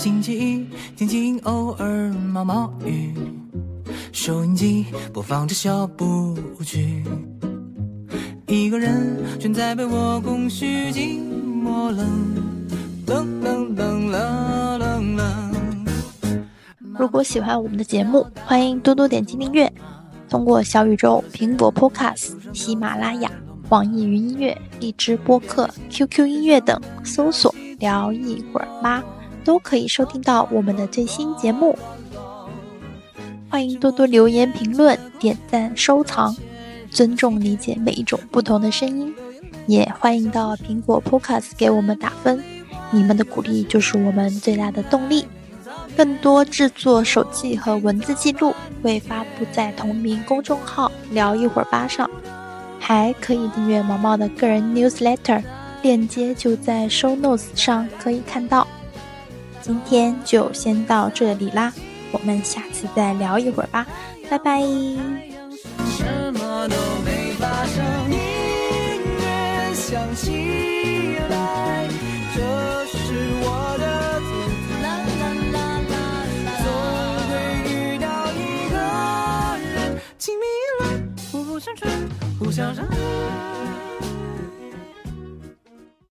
星期一，天晴，偶尔毛毛雨。收音机播放着小步曲，一个人蜷在被窝，空虚寂寞冷，冷冷冷冷冷冷。如果喜欢我们的节目，欢迎多多点击订阅。通过小宇宙、苹果 Podcast、喜马拉雅、网易云音乐、荔枝播客、QQ 音乐等搜索“聊一会儿吧”，都可以收听到我们的最新节目。欢迎多多留言、评论、点赞、收藏，尊重理解每一种不同的声音。也欢迎到苹果 Podcast 给我们打分，你们的鼓励就是我们最大的动力。更多制作手记和文字记录会发布在同名公众号“聊一会儿吧”上，还可以订阅毛毛的个人 newsletter，链接就在 show notes 上可以看到。今天就先到这里啦，我们下次再聊一会儿吧，拜拜。互相，伤。